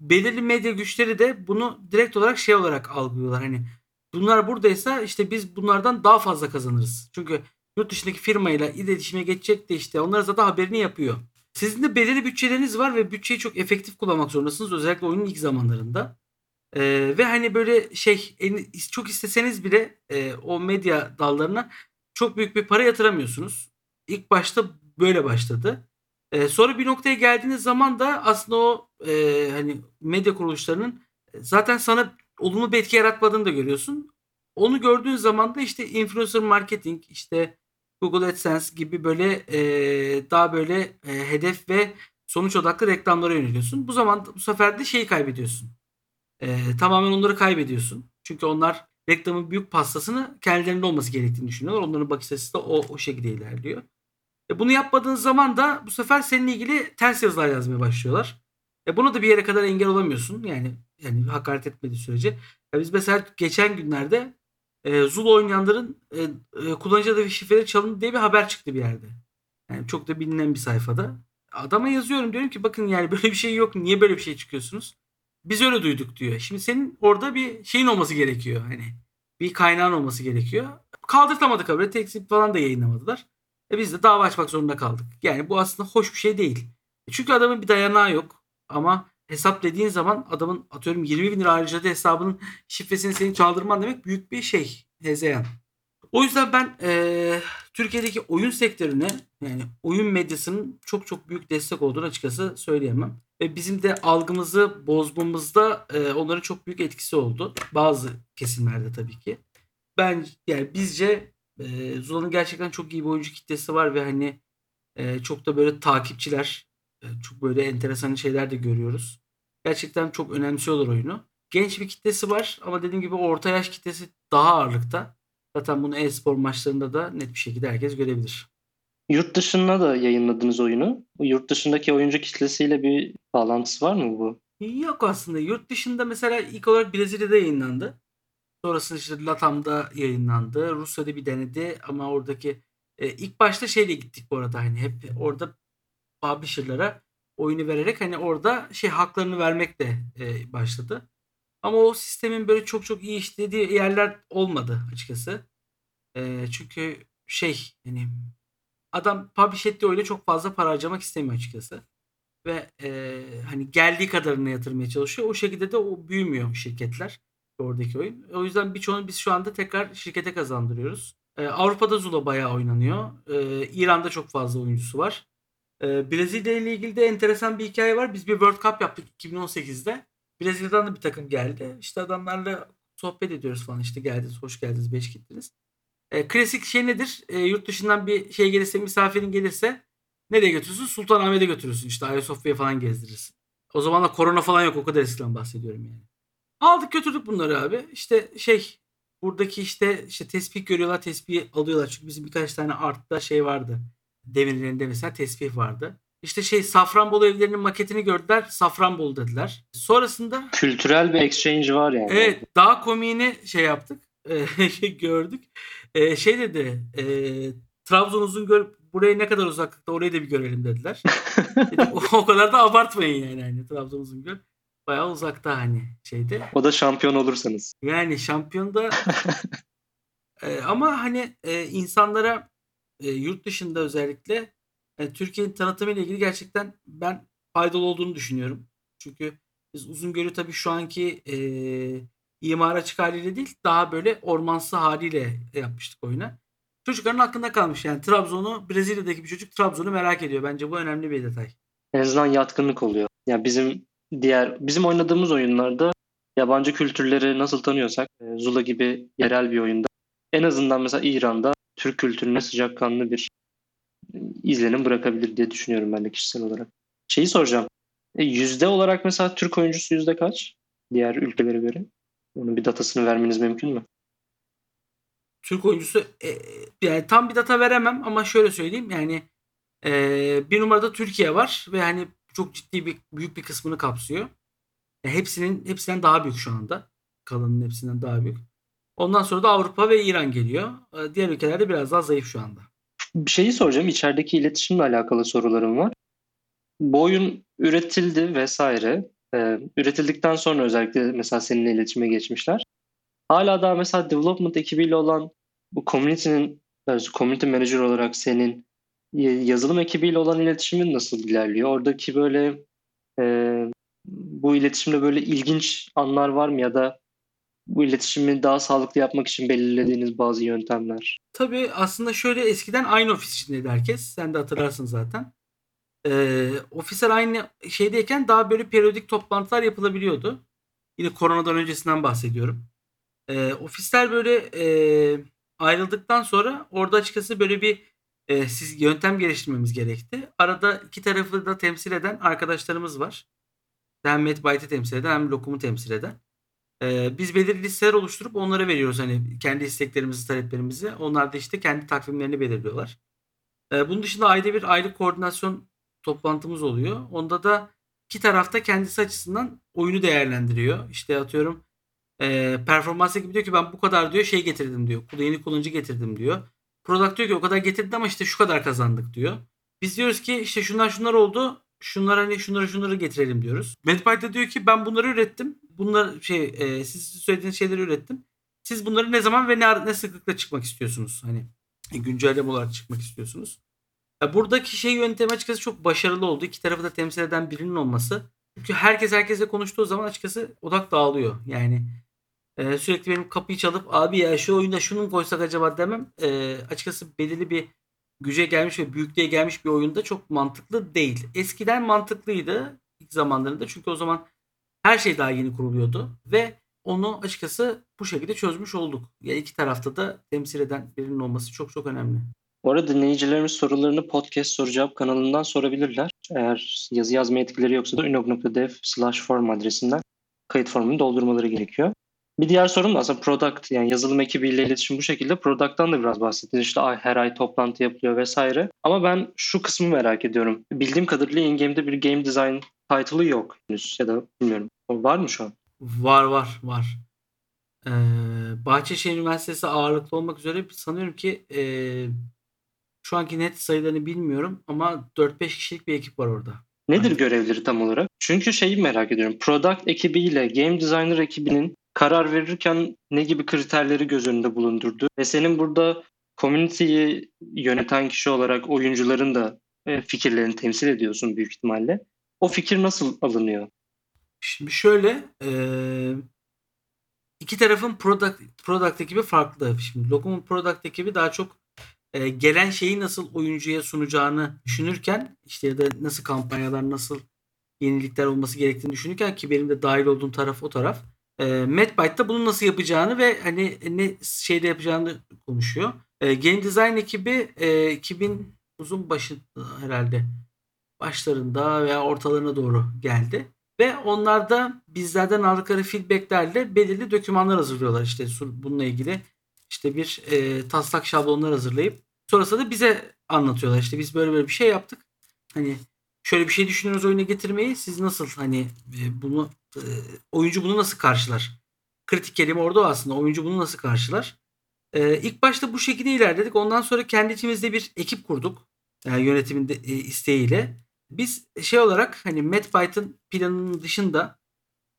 [SPEAKER 2] belirli medya güçleri de bunu direkt olarak şey olarak algılıyorlar. Hani bunlar buradaysa işte biz bunlardan daha fazla kazanırız. Çünkü yurt dışındaki firmayla iletişime geçecek de işte onlar zaten haberini yapıyor. Sizin de belirli bütçeleriniz var ve bütçeyi çok efektif kullanmak zorundasınız. Özellikle oyunun ilk zamanlarında. Ee, ve hani böyle şey en- çok isteseniz bile e, o medya dallarına çok büyük bir para yatıramıyorsunuz. İlk başta böyle başladı. Ee, sonra bir noktaya geldiğiniz zaman da aslında o e, hani medya kuruluşlarının zaten sana olumlu bir etki yaratmadığını da görüyorsun. Onu gördüğün zaman da işte influencer marketing, işte Google AdSense gibi böyle e, daha böyle e, hedef ve sonuç odaklı reklamlara yöneliyorsun. Bu zaman bu sefer de şeyi kaybediyorsun. Ee, tamamen onları kaybediyorsun. Çünkü onlar reklamın büyük pastasını kendilerinde olması gerektiğini düşünüyorlar. Onların bakış açısı da o, o şekilde ilerliyor. E bunu yapmadığın zaman da bu sefer seninle ilgili ters yazılar yazmaya başlıyorlar. E buna da bir yere kadar engel olamıyorsun. Yani yani hakaret etmediği sürece. Ya biz mesela geçen günlerde e, Zul oynayanların e, e, kullanıcı adı ve şifreleri çalındı diye bir haber çıktı bir yerde. Yani çok da bilinen bir sayfada. Adama yazıyorum diyorum ki bakın yani böyle bir şey yok. Niye böyle bir şey çıkıyorsunuz? Biz öyle duyduk diyor. Şimdi senin orada bir şeyin olması gerekiyor. Hani bir kaynağın olması gerekiyor. Kaldırtamadık haberi. Tekstil falan da yayınlamadılar. E biz de dava açmak zorunda kaldık. Yani bu aslında hoş bir şey değil. E Çünkü adamın bir dayanağı yok. Ama hesap dediğin zaman adamın atıyorum 20 bin lira harcadığı hesabının şifresini senin çaldırman demek büyük bir şey. Hezeyan. O yüzden ben eee, Türkiye'deki oyun sektörüne yani oyun medyasının çok çok büyük destek olduğunu açıkçası söyleyemem. Ve bizim de algımızı bozmamızda eee, onların çok büyük etkisi oldu. Bazı kesimlerde tabii ki. Ben yani bizce eee Zula'nın gerçekten çok iyi bir oyuncu kitlesi var ve hani eee, çok da böyle takipçiler çok böyle enteresan şeyler de görüyoruz. Gerçekten çok önemsiyorlar oyunu. Genç bir kitlesi var ama dediğim gibi orta yaş kitlesi daha ağırlıkta. Zaten bunu e-spor maçlarında da net bir şekilde herkes görebilir.
[SPEAKER 1] Yurt dışında da yayınladınız oyunu. Yurt dışındaki oyuncu kitlesiyle bir bağlantısı var mı bu?
[SPEAKER 2] Yok aslında. Yurt dışında mesela ilk olarak Brezilya'da yayınlandı. Sonrasında işte Latam'da yayınlandı. Rusya'da bir denedi ama oradaki e, ilk başta şeyle gittik bu arada hani hep orada publisher'lara oyunu vererek hani orada şey haklarını vermekle e, başladı. Ama o sistemin böyle çok çok iyi işlediği yerler olmadı açıkçası. E, çünkü şey hani adam publish ettiği oyuna çok fazla para harcamak istemiyor açıkçası. Ve e, hani geldiği kadarını yatırmaya çalışıyor. O şekilde de o büyümüyor şirketler oradaki oyun. O yüzden birçoğunu biz şu anda tekrar şirkete kazandırıyoruz. E, Avrupa'da Zula bayağı oynanıyor. E, İran'da çok fazla oyuncusu var. E, Brezilya ile ilgili de enteresan bir hikaye var. Biz bir World Cup yaptık 2018'de. Brezilya'dan da bir takım geldi. İşte adamlarla sohbet ediyoruz falan. İşte geldiniz, hoş geldiniz, beş gittiniz. E, klasik şey nedir? E, yurt dışından bir şey gelirse, misafirin gelirse nereye götürürsün? Sultanahmet'e götürürsün. İşte Ayasofya'ya falan gezdirirsin. O zaman da korona falan yok. O kadar eskiden bahsediyorum yani. Aldık götürdük bunları abi. İşte şey buradaki işte işte tespih görüyorlar. Tespih alıyorlar. Çünkü bizim birkaç tane artta şey vardı. Demirlerinde mesela tespih vardı. İşte şey Safranbolu evlerinin maketini gördüler. Safranbolu dediler. Sonrasında
[SPEAKER 1] Kültürel bir exchange var yani.
[SPEAKER 2] Evet daha komiğini şey yaptık. e, gördük. E, şey dedi e, Trabzon Uzungöl buraya ne kadar uzaklıkta orayı da bir görelim dediler. Dedim, o, o kadar da abartmayın yani. Hani, Trabzon Uzungöl bayağı uzakta hani şeyde.
[SPEAKER 1] O da şampiyon olursanız.
[SPEAKER 2] Yani şampiyonda e, ama hani e, insanlara e, yurt dışında özellikle e, Türkiye'nin tanıtımı ile ilgili gerçekten ben faydalı olduğunu düşünüyorum. Çünkü biz Uzungöl'ü tabii şu anki e, imar açık haliyle değil daha böyle ormansı haliyle yapmıştık oyuna. Çocukların aklında kalmış yani Trabzon'u Brezilya'daki bir çocuk Trabzon'u merak ediyor. Bence bu önemli bir detay.
[SPEAKER 1] En azından yatkınlık oluyor. Yani bizim diğer bizim oynadığımız oyunlarda yabancı kültürleri nasıl tanıyorsak e, Zula gibi yerel bir oyunda en azından mesela İran'da Türk kültürüne sıcakkanlı bir izlenim bırakabilir diye düşünüyorum ben de kişisel olarak. Şeyi soracağım. E, yüzde olarak mesela Türk oyuncusu yüzde kaç? Diğer ülkelere göre. Onun bir datasını vermeniz mümkün mü?
[SPEAKER 2] Türk oyuncusu e, yani tam bir data veremem ama şöyle söyleyeyim yani e, bir numarada Türkiye var ve hani çok ciddi bir büyük bir kısmını kapsıyor. E, hepsinin hepsinden daha büyük şu anda. Kalanın hepsinden daha büyük. Ondan sonra da Avrupa ve İran geliyor. E, diğer ülkelerde biraz daha zayıf şu anda.
[SPEAKER 1] Bir şeyi soracağım. İçerideki iletişimle alakalı sorularım var. Bu oyun üretildi vesaire. Ee, üretildikten sonra özellikle mesela seninle iletişime geçmişler. Hala daha mesela development ekibiyle olan bu community'nin community manager olarak senin yazılım ekibiyle olan iletişimin nasıl ilerliyor? Oradaki böyle e, bu iletişimde böyle ilginç anlar var mı ya da bu iletişimi daha sağlıklı yapmak için belirlediğiniz bazı yöntemler?
[SPEAKER 2] Tabii aslında şöyle eskiden aynı ofis içindeydi herkes. Sen de hatırlarsın zaten. Ee, ofisler aynı şeydeyken daha böyle periyodik toplantılar yapılabiliyordu. Yine koronadan öncesinden bahsediyorum. Ee, ofisler böyle e, ayrıldıktan sonra orada açıkçası böyle bir e, siz yöntem geliştirmemiz gerekti. Arada iki tarafı da temsil eden arkadaşlarımız var. Hem MetByte'i temsil eden hem Lokum'u temsil eden. Ee, biz belirli listeler oluşturup onlara veriyoruz hani kendi isteklerimizi, taleplerimizi. Onlar da işte kendi takvimlerini belirliyorlar. Ee, bunun dışında ayda bir aylık koordinasyon toplantımız oluyor. Onda da iki tarafta kendisi açısından oyunu değerlendiriyor. İşte atıyorum e, performans ekibi diyor ki ben bu kadar diyor şey getirdim diyor. Yeni kullanıcı getirdim diyor. Product diyor ki o kadar getirdi ama işte şu kadar kazandık diyor. Biz diyoruz ki işte şunlar şunlar oldu. Şunlar hani şunları şunları getirelim diyoruz. MedPyte diyor ki ben bunları ürettim. Bunlar şey e, siz söylediğiniz şeyleri ürettim. Siz bunları ne zaman ve ne, ne sıklıkla çıkmak istiyorsunuz? Hani güncelleme olarak çıkmak istiyorsunuz. Ya buradaki şey yöntemi açıkçası çok başarılı oldu. İki tarafı da temsil eden birinin olması. Çünkü herkes herkese konuştuğu zaman açıkçası odak dağılıyor. Yani e, sürekli benim kapıyı çalıp abi ya şu oyunda şunu koysak acaba demem. E, açıkçası belirli bir güce gelmiş ve büyüklüğe gelmiş bir oyunda çok mantıklı değil. Eskiden mantıklıydı ilk zamanlarında çünkü o zaman her şey daha yeni kuruluyordu ve onu açıkçası bu şekilde çözmüş olduk. Ya iki tarafta da temsil eden birinin olması çok çok önemli.
[SPEAKER 1] Bu arada dinleyicilerimiz sorularını podcast soru cevap kanalından sorabilirler. Eğer yazı yazma etkileri yoksa da unog.dev slash form adresinden kayıt formunu doldurmaları gerekiyor. Bir diğer sorum da aslında product yani yazılım ekibiyle iletişim bu şekilde. Product'tan da biraz bahsettiniz. İşte ay, her ay toplantı yapılıyor vesaire. Ama ben şu kısmı merak ediyorum. Bildiğim kadarıyla in-game'de bir game design title'ı yok henüz ya da bilmiyorum. Var mı şu an?
[SPEAKER 2] Var var var. Ee, Bahçeşehir Üniversitesi ağırlıklı olmak üzere sanıyorum ki e, şu anki net sayılarını bilmiyorum ama 4-5 kişilik bir ekip var orada.
[SPEAKER 1] Nedir Aynen. görevleri tam olarak? Çünkü şeyi merak ediyorum. Product ekibiyle game designer ekibinin karar verirken ne gibi kriterleri göz önünde bulundurdu? Ve senin burada community'yi yöneten kişi olarak oyuncuların da e, fikirlerini temsil ediyorsun büyük ihtimalle. O fikir nasıl alınıyor?
[SPEAKER 2] Şimdi şöyle e, iki tarafın product, product ekibi farklı. Şimdi Lokum'un product ekibi daha çok e, gelen şeyi nasıl oyuncuya sunacağını düşünürken işte ya da nasıl kampanyalar nasıl yenilikler olması gerektiğini düşünürken ki benim de dahil olduğum taraf o taraf. E, MadByte'da bunu nasıl yapacağını ve hani ne şeyde yapacağını konuşuyor. E, Game Design ekibi e, 2000 uzun başı herhalde başlarında veya ortalarına doğru geldi. Ve onlar da bizlerden aldıkları feedbacklerle belirli dokümanlar hazırlıyorlar işte bununla ilgili. işte bir e, taslak şablonlar hazırlayıp sonrasında da bize anlatıyorlar. İşte biz böyle böyle bir şey yaptık. Hani şöyle bir şey düşünüyoruz oyuna getirmeyi. Siz nasıl hani e, bunu e, oyuncu bunu nasıl karşılar? kritik kelime orada aslında. Oyuncu bunu nasıl karşılar? Ee, ilk başta bu şekilde ilerledik. Ondan sonra kendi içimizde bir ekip kurduk. Yani yönetimin de, e, isteğiyle. Biz şey olarak hani Matt Python planının dışında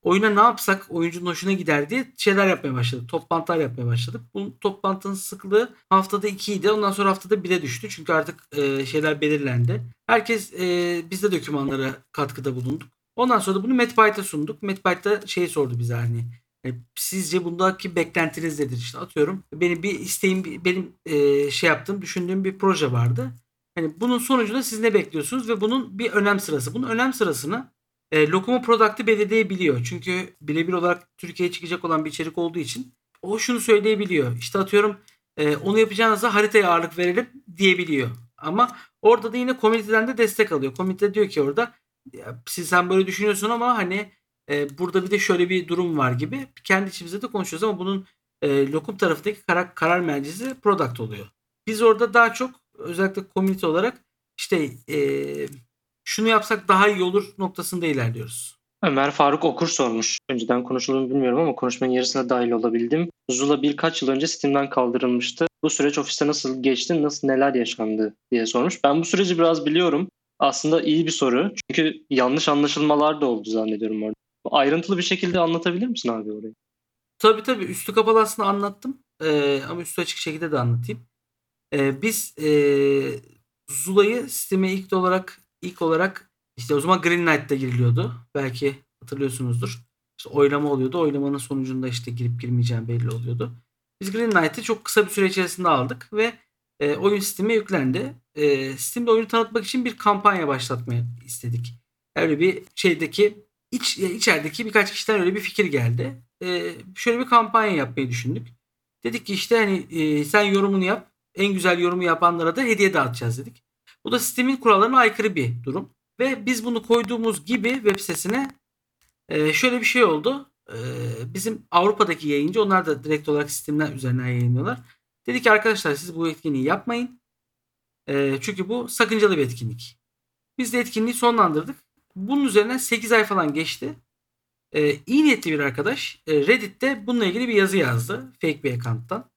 [SPEAKER 2] oyuna ne yapsak oyuncunun hoşuna gider diye şeyler yapmaya başladık. Toplantılar yapmaya başladık. Bu toplantının sıklığı haftada 2 idi. Ondan sonra haftada 1'e düştü. Çünkü artık e, şeyler belirlendi. Herkes e, biz de dokümanlara katkıda bulunduk. Ondan sonra da bunu Python'a sunduk. Python şey sordu bize hani e, sizce bundaki beklentiniz nedir? İşte atıyorum benim bir isteğim benim e, şey yaptığım düşündüğüm bir proje vardı. Hani bunun sonucunda siz ne bekliyorsunuz ve bunun bir önem sırası. Bunun önem sırasını e, Lokumu Product'ı belirleyebiliyor. Çünkü birebir olarak Türkiye'ye çıkacak olan bir içerik olduğu için o şunu söyleyebiliyor. İşte atıyorum e, onu yapacağınızda haritaya ağırlık verelim diyebiliyor. Ama orada da yine komüniteden de destek alıyor. Komünite diyor ki orada siz sen böyle düşünüyorsun ama hani e, burada bir de şöyle bir durum var gibi. Kendi içimizde de konuşuyoruz ama bunun e, lokum tarafındaki karar, karar mercisi product oluyor. Biz orada daha çok özellikle komünite olarak işte e, şunu yapsak daha iyi olur noktasında ilerliyoruz.
[SPEAKER 1] Ömer Faruk Okur sormuş. Önceden konuşulduğunu bilmiyorum ama konuşmanın yarısına dahil olabildim. Zula birkaç yıl önce Steam'den kaldırılmıştı. Bu süreç ofiste nasıl geçti, nasıl neler yaşandı diye sormuş. Ben bu süreci biraz biliyorum. Aslında iyi bir soru. Çünkü yanlış anlaşılmalar da oldu zannediyorum orada. Ayrıntılı bir şekilde anlatabilir misin abi orayı?
[SPEAKER 2] Tabii tabii. Üstü kapalı aslında anlattım. Ee, ama üstü açık şekilde de anlatayım. Ee, biz e, Zula'yı sisteme ilk olarak ilk olarak işte o zaman Green Knight'ta giriliyordu. Belki hatırlıyorsunuzdur. İşte oylama oluyordu. Oylamanın sonucunda işte girip girmeyeceğim belli oluyordu. Biz Green Knight'ı çok kısa bir süre içerisinde aldık ve e, oyun Steam'e yüklendi. E, Steam'de oyunu tanıtmak için bir kampanya başlatmayı istedik. Öyle bir şeydeki iç içerideki birkaç kişiden öyle bir fikir geldi. E, şöyle bir kampanya yapmayı düşündük. Dedik ki işte hani e, sen yorumunu yap. En güzel yorumu yapanlara da hediye dağıtacağız dedik. Bu da sistemin kurallarına aykırı bir durum. Ve biz bunu koyduğumuz gibi web sitesine e, şöyle bir şey oldu. E, bizim Avrupa'daki yayıncı onlar da direkt olarak sistemden üzerinden yayınlıyorlar. Dedi ki arkadaşlar siz bu etkinliği yapmayın. E, çünkü bu sakıncalı bir etkinlik. Biz de etkinliği sonlandırdık. Bunun üzerine 8 ay falan geçti. E, niyetli bir arkadaş Reddit'te bununla ilgili bir yazı yazdı. Fake bir account'tan.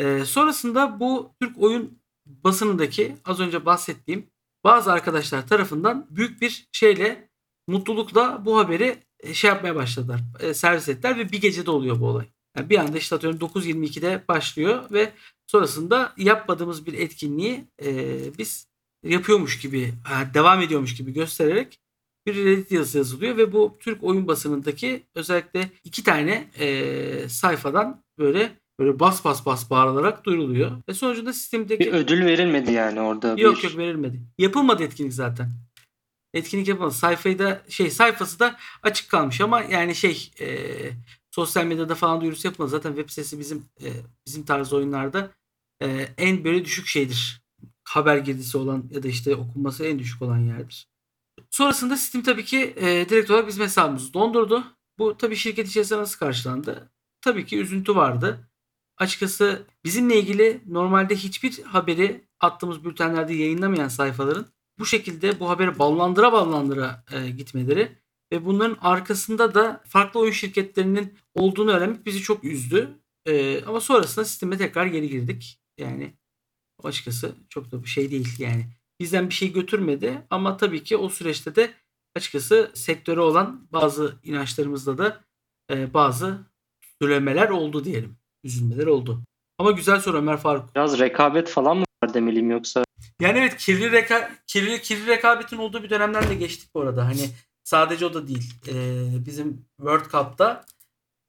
[SPEAKER 2] E, sonrasında bu Türk oyun basınındaki az önce bahsettiğim bazı arkadaşlar tarafından büyük bir şeyle mutlulukla bu haberi e, şey yapmaya başladılar. E, servis ettiler ve bir gecede oluyor bu olay. Yani bir anda işte atıyorum 9.22'de başlıyor ve sonrasında yapmadığımız bir etkinliği e, biz yapıyormuş gibi, devam ediyormuş gibi göstererek bir Reddit yazısı yazılıyor ve bu Türk oyun basınındaki özellikle iki tane e, sayfadan böyle böyle bas bas bas bağırılarak duyuruluyor. Ve sonucunda sistemdeki...
[SPEAKER 1] Bir ödül verilmedi yani orada.
[SPEAKER 2] Yok
[SPEAKER 1] bir...
[SPEAKER 2] yok verilmedi. Yapılmadı etkinlik zaten. Etkinlik yapılmadı. Sayfayı da şey sayfası da açık kalmış ama yani şey e, sosyal medyada falan duyurusu yapılmadı. Zaten web sitesi bizim e, bizim tarz oyunlarda e, en böyle düşük şeydir. Haber girdisi olan ya da işte okunması en düşük olan yerdir. Sonrasında Steam tabii ki e, direkt olarak bizim hesabımızı dondurdu. Bu tabii şirket içerisinde nasıl karşılandı? Tabii ki üzüntü vardı açıkçası bizimle ilgili normalde hiçbir haberi attığımız bültenlerde yayınlamayan sayfaların bu şekilde bu haberi ballandıra ballandıra e, gitmeleri ve bunların arkasında da farklı oyun şirketlerinin olduğunu öğrenmek bizi çok üzdü. E, ama sonrasında sisteme tekrar geri girdik. Yani açıkçası çok da bir şey değil yani. Bizden bir şey götürmedi ama tabii ki o süreçte de açıkçası sektöre olan bazı inançlarımızda da e, bazı söylemeler oldu diyelim üzülmeler oldu. Ama güzel soru Ömer Faruk.
[SPEAKER 1] Biraz rekabet falan mı var demeliyim yoksa?
[SPEAKER 2] Yani evet kirli, reka kirli, kirli rekabetin olduğu bir dönemden de geçtik bu arada. Hani sadece o da değil. Ee, bizim World Cup'ta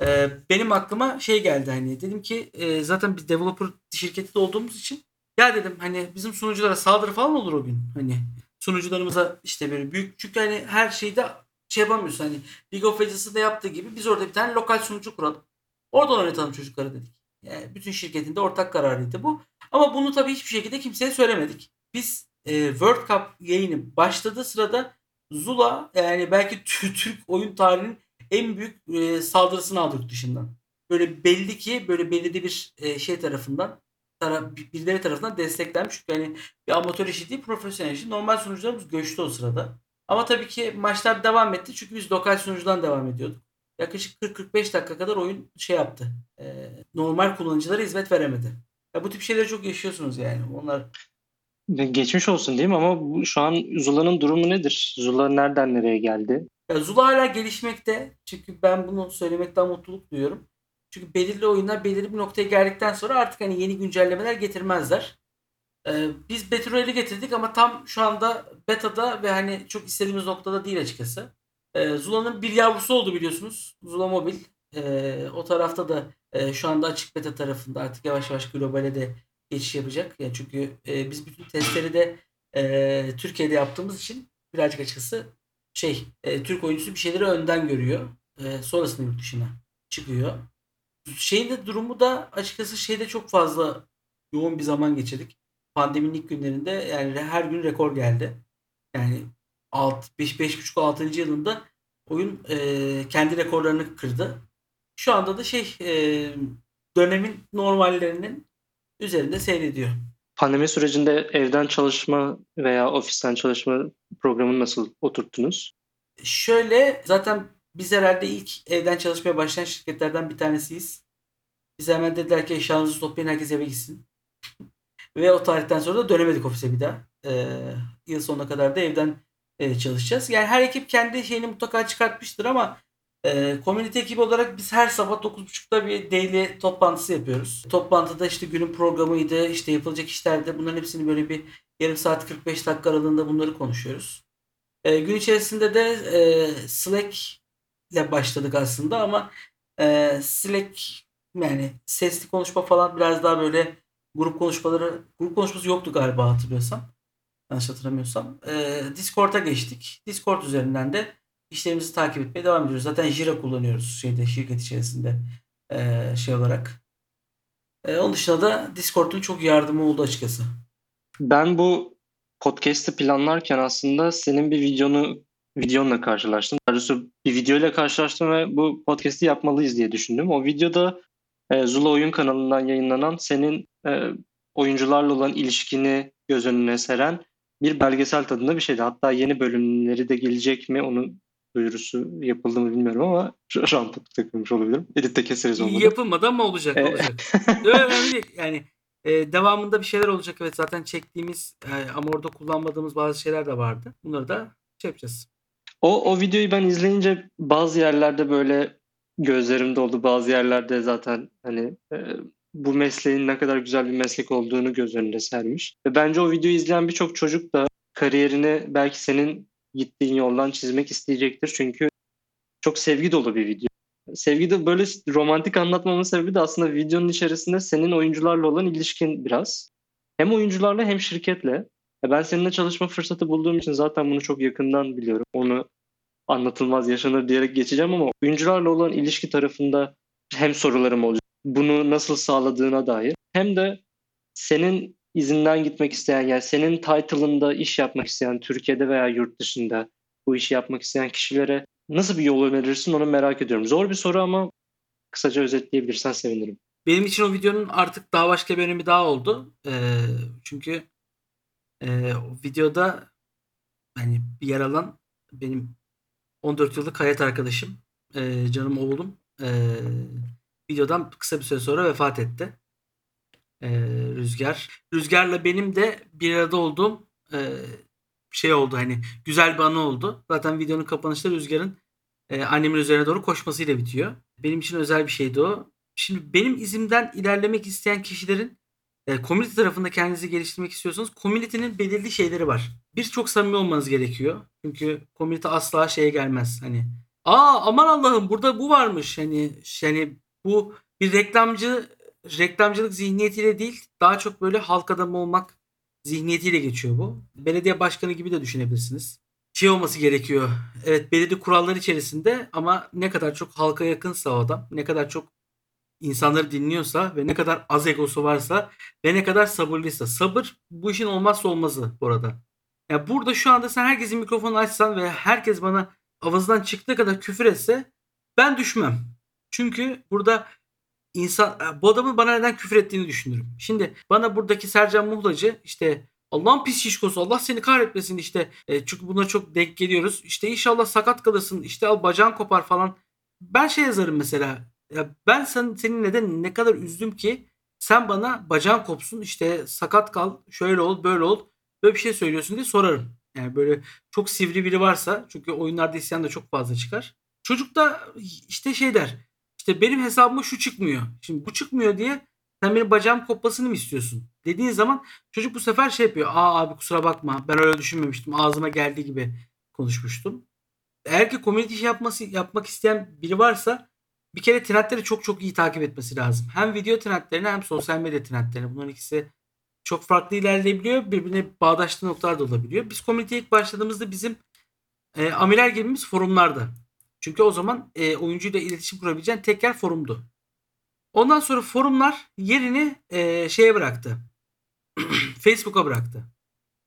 [SPEAKER 2] e, benim aklıma şey geldi hani dedim ki e, zaten biz developer şirketi de olduğumuz için ya dedim hani bizim sunuculara saldırı falan olur o gün. Hani sunucularımıza işte böyle büyük çünkü hani her şeyde şey yapamıyorsun hani League of Legends'ı da yaptığı gibi biz orada bir tane lokal sunucu kuralım. Oradan oynatalım çocukları dedik. Yani bütün şirketin de ortak kararıydı bu. Ama bunu tabii hiçbir şekilde kimseye söylemedik. Biz e, World Cup yayını başladığı sırada Zula yani belki Türk oyun tarihinin en büyük e, saldırısını aldık dışından. Böyle belli ki böyle de bir e, şey tarafından tara birileri tarafından desteklenmiş. Çünkü hani bir amatör işi değil profesyonel işi. Normal sunucularımız göçtü o sırada. Ama tabii ki maçlar devam etti. Çünkü biz lokal sunucudan devam ediyorduk. Yaklaşık 40-45 dakika kadar oyun şey yaptı. E, normal kullanıcılara hizmet veremedi. Ya bu tip şeyleri çok yaşıyorsunuz yani. Onlar
[SPEAKER 1] Geçmiş olsun diyeyim ama şu an Zula'nın durumu nedir? Zula nereden nereye geldi?
[SPEAKER 2] Ya Zula hala gelişmekte. Çünkü ben bunu söylemekten mutluluk duyuyorum. Çünkü belirli oyunlar belirli bir noktaya geldikten sonra artık hani yeni güncellemeler getirmezler. Ee, biz Battle Royale'i getirdik ama tam şu anda beta'da ve hani çok istediğimiz noktada değil açıkçası. Ee, Zula'nın bir yavrusu oldu biliyorsunuz. Zula Mobil. Ee, o tarafta da e, şu anda açık beta tarafında artık yavaş yavaş globale de geçiş yapacak. Yani çünkü e, biz bütün testleri de e, Türkiye'de yaptığımız için birazcık açıkçası şey e, Türk oyuncusu bir şeyleri önden görüyor. E, sonrasında yurt dışına çıkıyor. Şeyin de durumu da açıkçası şeyde çok fazla yoğun bir zaman geçirdik. Pandeminin ilk günlerinde yani her gün rekor geldi. Yani 6 5 5,5 6. yılında oyun e, kendi rekorlarını kırdı. Şu anda da şey e, dönemin normallerinin üzerinde seyrediyor.
[SPEAKER 1] Pandemi sürecinde evden çalışma veya ofisten çalışma programını nasıl oturttunuz?
[SPEAKER 2] Şöyle zaten biz herhalde ilk evden çalışmaya başlayan şirketlerden bir tanesiyiz. Biz hemen dediler ki eşyalarınızı toplayın herkes eve gitsin. Ve o tarihten sonra da dönemedik ofise bir daha. Ee, yıl sonuna kadar da evden e, çalışacağız. Yani her ekip kendi şeyini mutlaka çıkartmıştır ama e, community ekibi olarak biz her sabah 9.30'da bir daily toplantısı yapıyoruz. Toplantıda işte günün programıydı, işte yapılacak işlerde bunların hepsini böyle bir yarım saat 45 dakika aralığında bunları konuşuyoruz. E, gün içerisinde de e, Slack ile başladık aslında ama e, Slack yani sesli konuşma falan biraz daha böyle grup konuşmaları grup konuşması yoktu galiba hatırlıyorsam. Yanlış hatırlamıyorsam. E, Discord'a geçtik. Discord üzerinden de işlerimizi takip etmeye devam ediyoruz. Zaten Jira kullanıyoruz şeyde şirket içerisinde e, şey olarak. E, onun dışında da Discord'un çok yardımı oldu açıkçası.
[SPEAKER 1] Ben bu podcast'i planlarken aslında senin bir videonu videonla karşılaştım. Doğrusu bir videoyla karşılaştım ve bu podcast'i yapmalıyız diye düşündüm. O videoda e, Zula Oyun kanalından yayınlanan senin e, oyuncularla olan ilişkini göz önüne seren bir belgesel tadında bir şeydi. Hatta yeni bölümleri de gelecek mi onun duyurusu yapıldı mı bilmiyorum ama ramput takılmış olabilirim. Editte keseriz olmadı.
[SPEAKER 2] Yapılmadı ama olacak
[SPEAKER 1] E,
[SPEAKER 2] olacak. Önemli değil. Yani e, devamında bir şeyler olacak. Evet zaten çektiğimiz e, ama orada kullanmadığımız bazı şeyler de vardı. Bunları da şey yapacağız.
[SPEAKER 1] O, o videoyu ben izleyince bazı yerlerde böyle gözlerimde oldu. Bazı yerlerde zaten hani e, bu mesleğin ne kadar güzel bir meslek olduğunu göz önünde sermiş. Ve bence o videoyu izleyen birçok çocuk da kariyerini belki senin gittiğin yoldan çizmek isteyecektir. Çünkü çok sevgi dolu bir video. Sevgi de böyle romantik anlatmamın sebebi de aslında videonun içerisinde senin oyuncularla olan ilişkin biraz. Hem oyuncularla hem şirketle. Ben seninle çalışma fırsatı bulduğum için zaten bunu çok yakından biliyorum. Onu anlatılmaz yaşanır diyerek geçeceğim ama oyuncularla olan ilişki tarafında hem sorularım olacak. Bunu nasıl sağladığına dair hem de senin izinden gitmek isteyen yani senin title'ında iş yapmak isteyen Türkiye'de veya yurt dışında bu işi yapmak isteyen kişilere nasıl bir yol önerirsin onu merak ediyorum. Zor bir soru ama kısaca özetleyebilirsen sevinirim.
[SPEAKER 2] Benim için o videonun artık daha başka bir önemi daha oldu. E, çünkü e, o videoda hani yer alan benim 14 yıllık hayat arkadaşım, e, canım oğlum e, videodan kısa bir süre sonra vefat etti. E, Rüzgar. Rüzgar'la benim de bir arada olduğum e, şey oldu hani güzel bir anı oldu. Zaten videonun kapanışta Rüzgar'ın e, annemin üzerine doğru koşmasıyla bitiyor. Benim için özel bir şeydi o. Şimdi benim izimden ilerlemek isteyen kişilerin e, community tarafında kendinizi geliştirmek istiyorsanız community'nin belirli şeyleri var. Bir çok samimi olmanız gerekiyor. Çünkü community asla şeye gelmez. Hani aa aman Allah'ım burada bu varmış. Hani yani bu bir reklamcı reklamcılık zihniyetiyle değil daha çok böyle halk adamı olmak zihniyetiyle geçiyor bu. Belediye başkanı gibi de düşünebilirsiniz. Şey olması gerekiyor. Evet belirli kurallar içerisinde ama ne kadar çok halka yakınsa o adam, ne kadar çok insanları dinliyorsa ve ne kadar az egosu varsa ve ne kadar sabırlıysa. Sabır bu işin olmazsa olmazı bu arada. Ya burada şu anda sen herkesin mikrofonu açsan ve herkes bana avazından çıktığı kadar küfür etse ben düşmem. Çünkü burada insan bu adamın bana neden küfür ettiğini düşünürüm. Şimdi bana buradaki Sercan Muhlacı işte Allah'ın pis şişkosu Allah seni kahretmesin işte e, çünkü buna çok denk geliyoruz. İşte inşallah sakat kalırsın işte al bacağın kopar falan ben şey yazarım mesela. Ya ben sen, senin neden ne kadar üzdüm ki sen bana bacağın kopsun işte sakat kal şöyle ol böyle ol böyle bir şey söylüyorsun diye sorarım. Yani böyle çok sivri biri varsa çünkü oyunlarda isyan da çok fazla çıkar. Çocuk da işte şey der. İşte benim hesabıma şu çıkmıyor. Şimdi bu çıkmıyor diye sen benim bacağım kopmasını mı istiyorsun? Dediğin zaman çocuk bu sefer şey yapıyor. Aa abi kusura bakma ben öyle düşünmemiştim. Ağzıma geldiği gibi konuşmuştum. Eğer ki community şey yapması yapmak isteyen biri varsa bir kere trendleri çok çok iyi takip etmesi lazım. Hem video trendlerini hem sosyal medya trendlerini. Bunların ikisi çok farklı ilerleyebiliyor. Birbirine bağdaştığı noktalar da olabiliyor. Biz community'ye ilk başladığımızda bizim e, amiral gemimiz forumlardı. Çünkü o zaman e, oyuncuyla iletişim kurabileceğin tek yer forumdu. Ondan sonra forumlar yerini e, şeye bıraktı. Facebook'a bıraktı.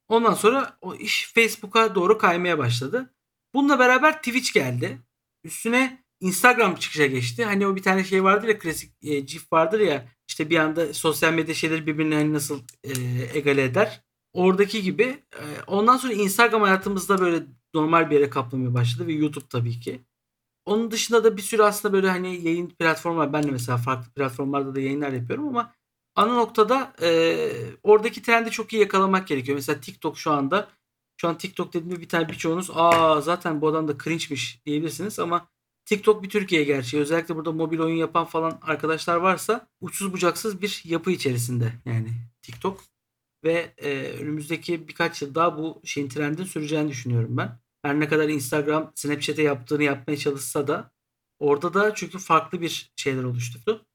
[SPEAKER 2] Ondan sonra o iş Facebook'a doğru kaymaya başladı. Bununla beraber Twitch geldi. Üstüne Instagram çıkışa geçti. Hani o bir tane şey vardır ya klasik e, GIF vardır ya işte bir anda sosyal medya şeyleri birbirine hani nasıl e, egale eder. Oradaki gibi. E, ondan sonra Instagram hayatımızda böyle normal bir yere kaplamaya başladı ve YouTube tabii ki. Onun dışında da bir sürü aslında böyle hani yayın platformu var. Ben de mesela farklı platformlarda da yayınlar yapıyorum ama ana noktada e, oradaki trendi çok iyi yakalamak gerekiyor. Mesela TikTok şu anda şu an TikTok dediğimde bir tane birçoğunuz aa zaten bu adam da cringe'miş diyebilirsiniz ama TikTok bir Türkiye gerçeği. Özellikle burada mobil oyun yapan falan arkadaşlar varsa uçsuz bucaksız bir yapı içerisinde yani TikTok. Ve e, önümüzdeki birkaç yıl daha bu şeyin trendin süreceğini düşünüyorum ben. Her ne kadar Instagram Snapchat'e yaptığını yapmaya çalışsa da orada da çünkü farklı bir şeyler oluşturdu.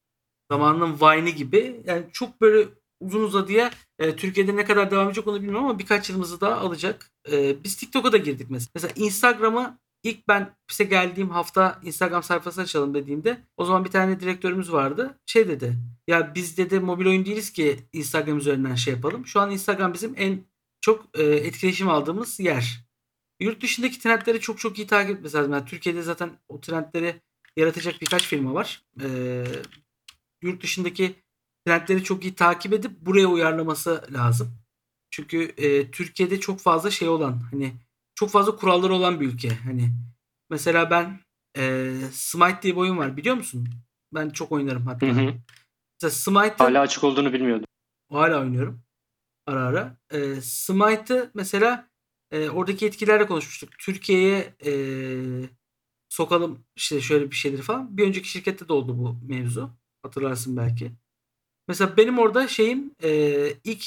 [SPEAKER 2] Zamanının Vine'i gibi yani çok böyle uzun uzadıya e, Türkiye'de ne kadar devam edecek onu bilmiyorum ama birkaç yılımızı daha alacak. E, biz TikTok'a da girdik mesela. Mesela Instagram'a ilk ben bize geldiğim hafta Instagram sayfası açalım dediğimde o zaman bir tane direktörümüz vardı. Şey dedi. Ya biz dedi mobil oyun değiliz ki Instagram üzerinden şey yapalım. Şu an Instagram bizim en çok e, etkileşim aldığımız yer. Yurt dışındaki trendleri çok çok iyi takip etmesi lazım. Yani Türkiye'de zaten o trendleri yaratacak birkaç firma var. Ee, yurt dışındaki trendleri çok iyi takip edip buraya uyarlaması lazım. Çünkü e, Türkiye'de çok fazla şey olan hani çok fazla kuralları olan bir ülke. Hani mesela ben e, Smite diye bir oyun var biliyor musun? Ben çok oynarım hatta.
[SPEAKER 1] Hı hı.
[SPEAKER 2] Mesela Smite'ı
[SPEAKER 1] Hala açık olduğunu bilmiyordum.
[SPEAKER 2] hala oynuyorum. Ara ara. E, Smite'ı mesela e, oradaki etkilerle konuşmuştuk. Türkiye'ye e, sokalım işte şöyle bir şeyleri falan. Bir önceki şirkette de oldu bu mevzu. Hatırlarsın belki. Mesela benim orada şeyim e, ilk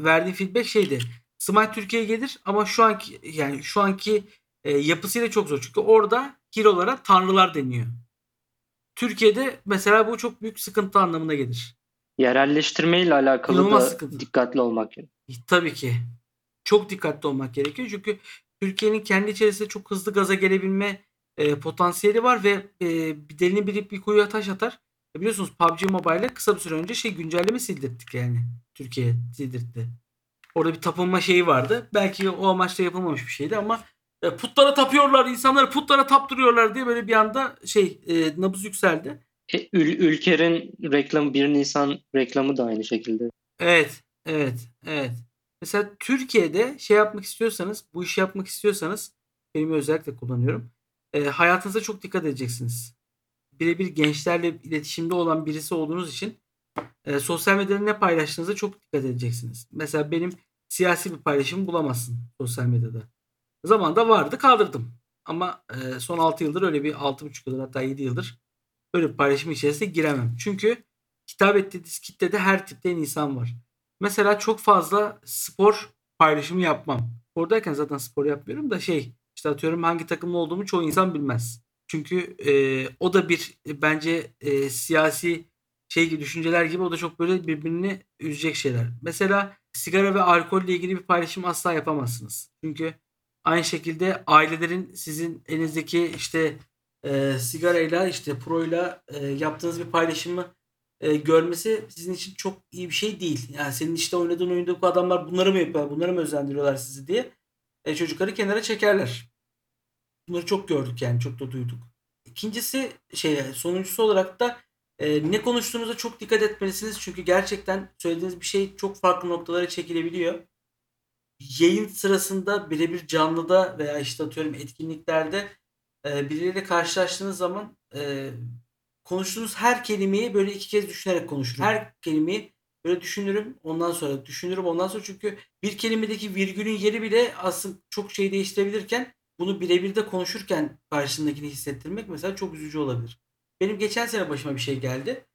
[SPEAKER 2] verdiğim feedback şeydi. Smite Türkiye'ye gelir ama şu anki yani şu anki e, yapısıyla çok zor. Çünkü orada hero'lara tanrılar deniyor. Türkiye'de mesela bu çok büyük sıkıntı anlamına gelir.
[SPEAKER 1] Yerelleştirmeyle alakalı
[SPEAKER 2] İnanılmaz
[SPEAKER 1] da
[SPEAKER 2] sıkıntı.
[SPEAKER 1] dikkatli olmak gerekiyor.
[SPEAKER 2] Tabii ki. Çok dikkatli olmak gerekiyor. Çünkü Türkiye'nin kendi içerisinde çok hızlı gaza gelebilme e, potansiyeli var ve e, bir delini bilip bir kuyuya taş atar. E, biliyorsunuz PUBG Mobile'e kısa bir süre önce şey güncelleme sildirttik yani. Türkiye sildirtti. Orada bir tapınma şeyi vardı. Belki o amaçla yapılmamış bir şeydi ama e, putlara tapıyorlar, insanları putlara taptırıyorlar diye böyle bir anda şey e, nabız yükseldi.
[SPEAKER 1] E, Ül- Ülker'in reklamı 1 Nisan reklamı da aynı şekilde.
[SPEAKER 2] Evet, evet, evet. Mesela Türkiye'de şey yapmak istiyorsanız, bu işi yapmak istiyorsanız, kelime özellikle kullanıyorum. E, hayatınıza çok dikkat edeceksiniz. Birebir gençlerle iletişimde olan birisi olduğunuz için e, sosyal medyada ne paylaştığınıza çok dikkat edeceksiniz. Mesela benim siyasi bir paylaşımı bulamazsın sosyal medyada. Zamanında vardı kaldırdım. Ama e, son 6 yıldır öyle bir 6,5 yıldır hatta 7 yıldır böyle bir paylaşım içerisine giremem. Çünkü hitap ettiğiniz kitlede her tipten insan var. Mesela çok fazla spor paylaşımı yapmam. Spordayken zaten spor yapmıyorum da şey işte atıyorum hangi takımlı olduğumu çoğu insan bilmez. Çünkü e, o da bir e, bence e, siyasi şey düşünceler gibi o da çok böyle birbirini üzecek şeyler. Mesela sigara ve alkolle ilgili bir paylaşım asla yapamazsınız. Çünkü aynı şekilde ailelerin sizin elinizdeki işte e, sigarayla işte proyla e, yaptığınız bir paylaşımı e, görmesi sizin için çok iyi bir şey değil. Yani senin işte oynadığın oyunda bu adamlar bunları mı yapıyor, bunları mı özendiriyorlar sizi diye e, çocukları kenara çekerler. Bunları çok gördük yani çok da duyduk. İkincisi şey sonuncusu olarak da e, ne konuştuğunuza çok dikkat etmelisiniz. Çünkü gerçekten söylediğiniz bir şey çok farklı noktalara çekilebiliyor. Yayın sırasında birebir canlıda veya işte atıyorum etkinliklerde e, birileriyle karşılaştığınız zaman e, konuştuğunuz her kelimeyi böyle iki kez düşünerek konuşurum. Her kelimeyi böyle düşünürüm. Ondan sonra düşünürüm. Ondan sonra çünkü bir kelimedeki virgülün yeri bile aslında çok şey değiştirebilirken bunu birebir de konuşurken karşısındakini hissettirmek mesela çok üzücü olabilir. Benim geçen sene başıma bir şey geldi.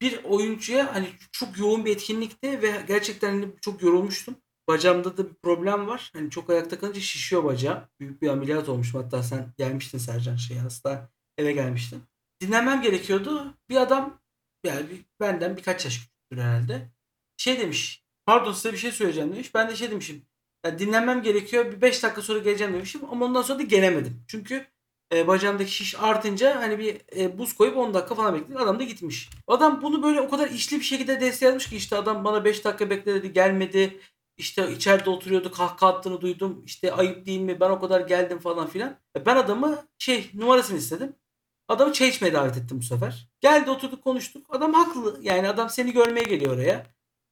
[SPEAKER 2] Bir oyuncuya hani çok yoğun bir etkinlikte ve gerçekten hani çok yorulmuştum. Bacağımda da bir problem var. Hani çok ayakta kalınca şişiyor bacağım. Büyük bir ameliyat olmuşum. Hatta sen gelmiştin Sercan şey hasta eve gelmiştin. Dinlenmem gerekiyordu. Bir adam yani bir- benden birkaç yaş küçüktür herhalde. Şey demiş. Pardon size bir şey söyleyeceğim demiş. Ben de şey demişim. Ya dinlenmem gerekiyor. Bir 5 dakika sonra geleceğim demişim. Ama ondan sonra da gelemedim. Çünkü e, bacağımdaki şiş artınca hani bir e, buz koyup 10 dakika falan bekledim. Adam da gitmiş. Adam bunu böyle o kadar işli bir şekilde desteklemiş ki işte adam bana 5 dakika bekle dedi gelmedi. İşte içeride oturuyordu kahkaha attığını duydum. İşte ayıp değil mi ben o kadar geldim falan filan. E, Ben adamı şey numarasını istedim. Adamı içmeye davet ettim bu sefer. Geldi oturduk konuştuk. Adam haklı. Yani adam seni görmeye geliyor oraya.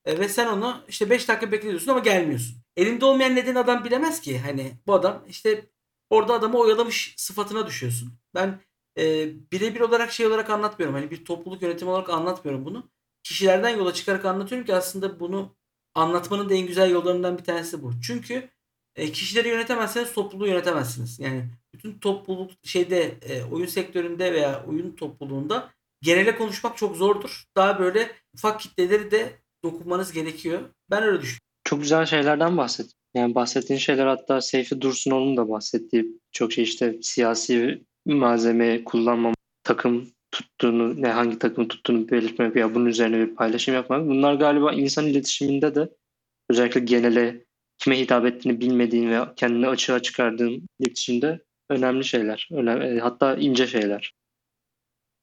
[SPEAKER 2] E, ve sen onu işte 5 dakika bekliyorsun ama gelmiyorsun. Elinde olmayan nedeni adam bilemez ki. Hani bu adam işte orada adamı oyalamış sıfatına düşüyorsun. Ben e, birebir olarak şey olarak anlatmıyorum. Hani bir topluluk yönetimi olarak anlatmıyorum bunu. Kişilerden yola çıkarak anlatıyorum ki aslında bunu anlatmanın da en güzel yollarından bir tanesi bu. Çünkü e, kişileri yönetemezseniz topluluğu yönetemezsiniz. Yani bütün topluluk şeyde e, oyun sektöründe veya oyun topluluğunda genele konuşmak çok zordur. Daha böyle ufak kitleleri de dokunmanız gerekiyor. Ben öyle düşünüyorum.
[SPEAKER 1] Çok güzel şeylerden bahsettin. Yani bahsettiğin şeyler hatta Seyfi Dursunoğlu'nun da bahsettiği çok şey işte siyasi malzeme kullanmam, takım tuttuğunu, ne hangi takımı tuttuğunu belirtmek veya bunun üzerine bir paylaşım yapmak. Bunlar galiba insan iletişiminde de özellikle genele kime hitap ettiğini bilmediğin ve kendini açığa çıkardığın iletişimde önemli şeyler. Önemli, hatta ince şeyler.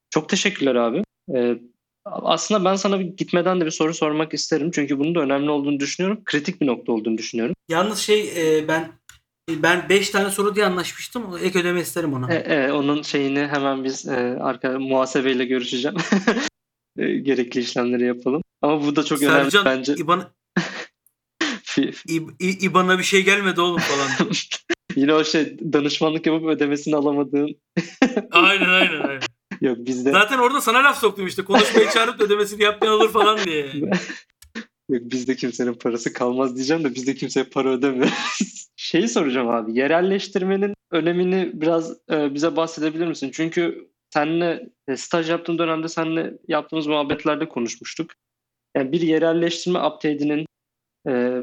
[SPEAKER 1] Çok teşekkürler abi. Ee, aslında ben sana gitmeden de bir soru sormak isterim. Çünkü bunun da önemli olduğunu düşünüyorum. Kritik bir nokta olduğunu düşünüyorum.
[SPEAKER 2] Yalnız şey e, ben ben 5 tane soru diye anlaşmıştım. Ek ödeme isterim ona.
[SPEAKER 1] E, e, onun şeyini hemen biz e, arka muhasebeyle görüşeceğim. E, gerekli işlemleri yapalım. Ama bu da çok
[SPEAKER 2] Sercan
[SPEAKER 1] önemli bence.
[SPEAKER 2] İban, İb- İ- İBAN'a bir şey gelmedi oğlum falan.
[SPEAKER 1] Yine o şey danışmanlık yapıp ödemesini alamadığın
[SPEAKER 2] aynen aynen aynen.
[SPEAKER 1] yok bizde
[SPEAKER 2] Zaten orada sana laf soktum işte. Konuşmayı çağırıp ödemesini yapmayan olur falan diye.
[SPEAKER 1] yok bizde kimsenin parası kalmaz diyeceğim de bizde kimseye para ödemiyoruz. Şeyi soracağım abi. Yerelleştirmenin önemini biraz e, bize bahsedebilir misin? Çünkü seninle e, staj yaptığım dönemde seninle yaptığımız muhabbetlerde konuşmuştuk. Yani bir yerelleştirme update'inin e,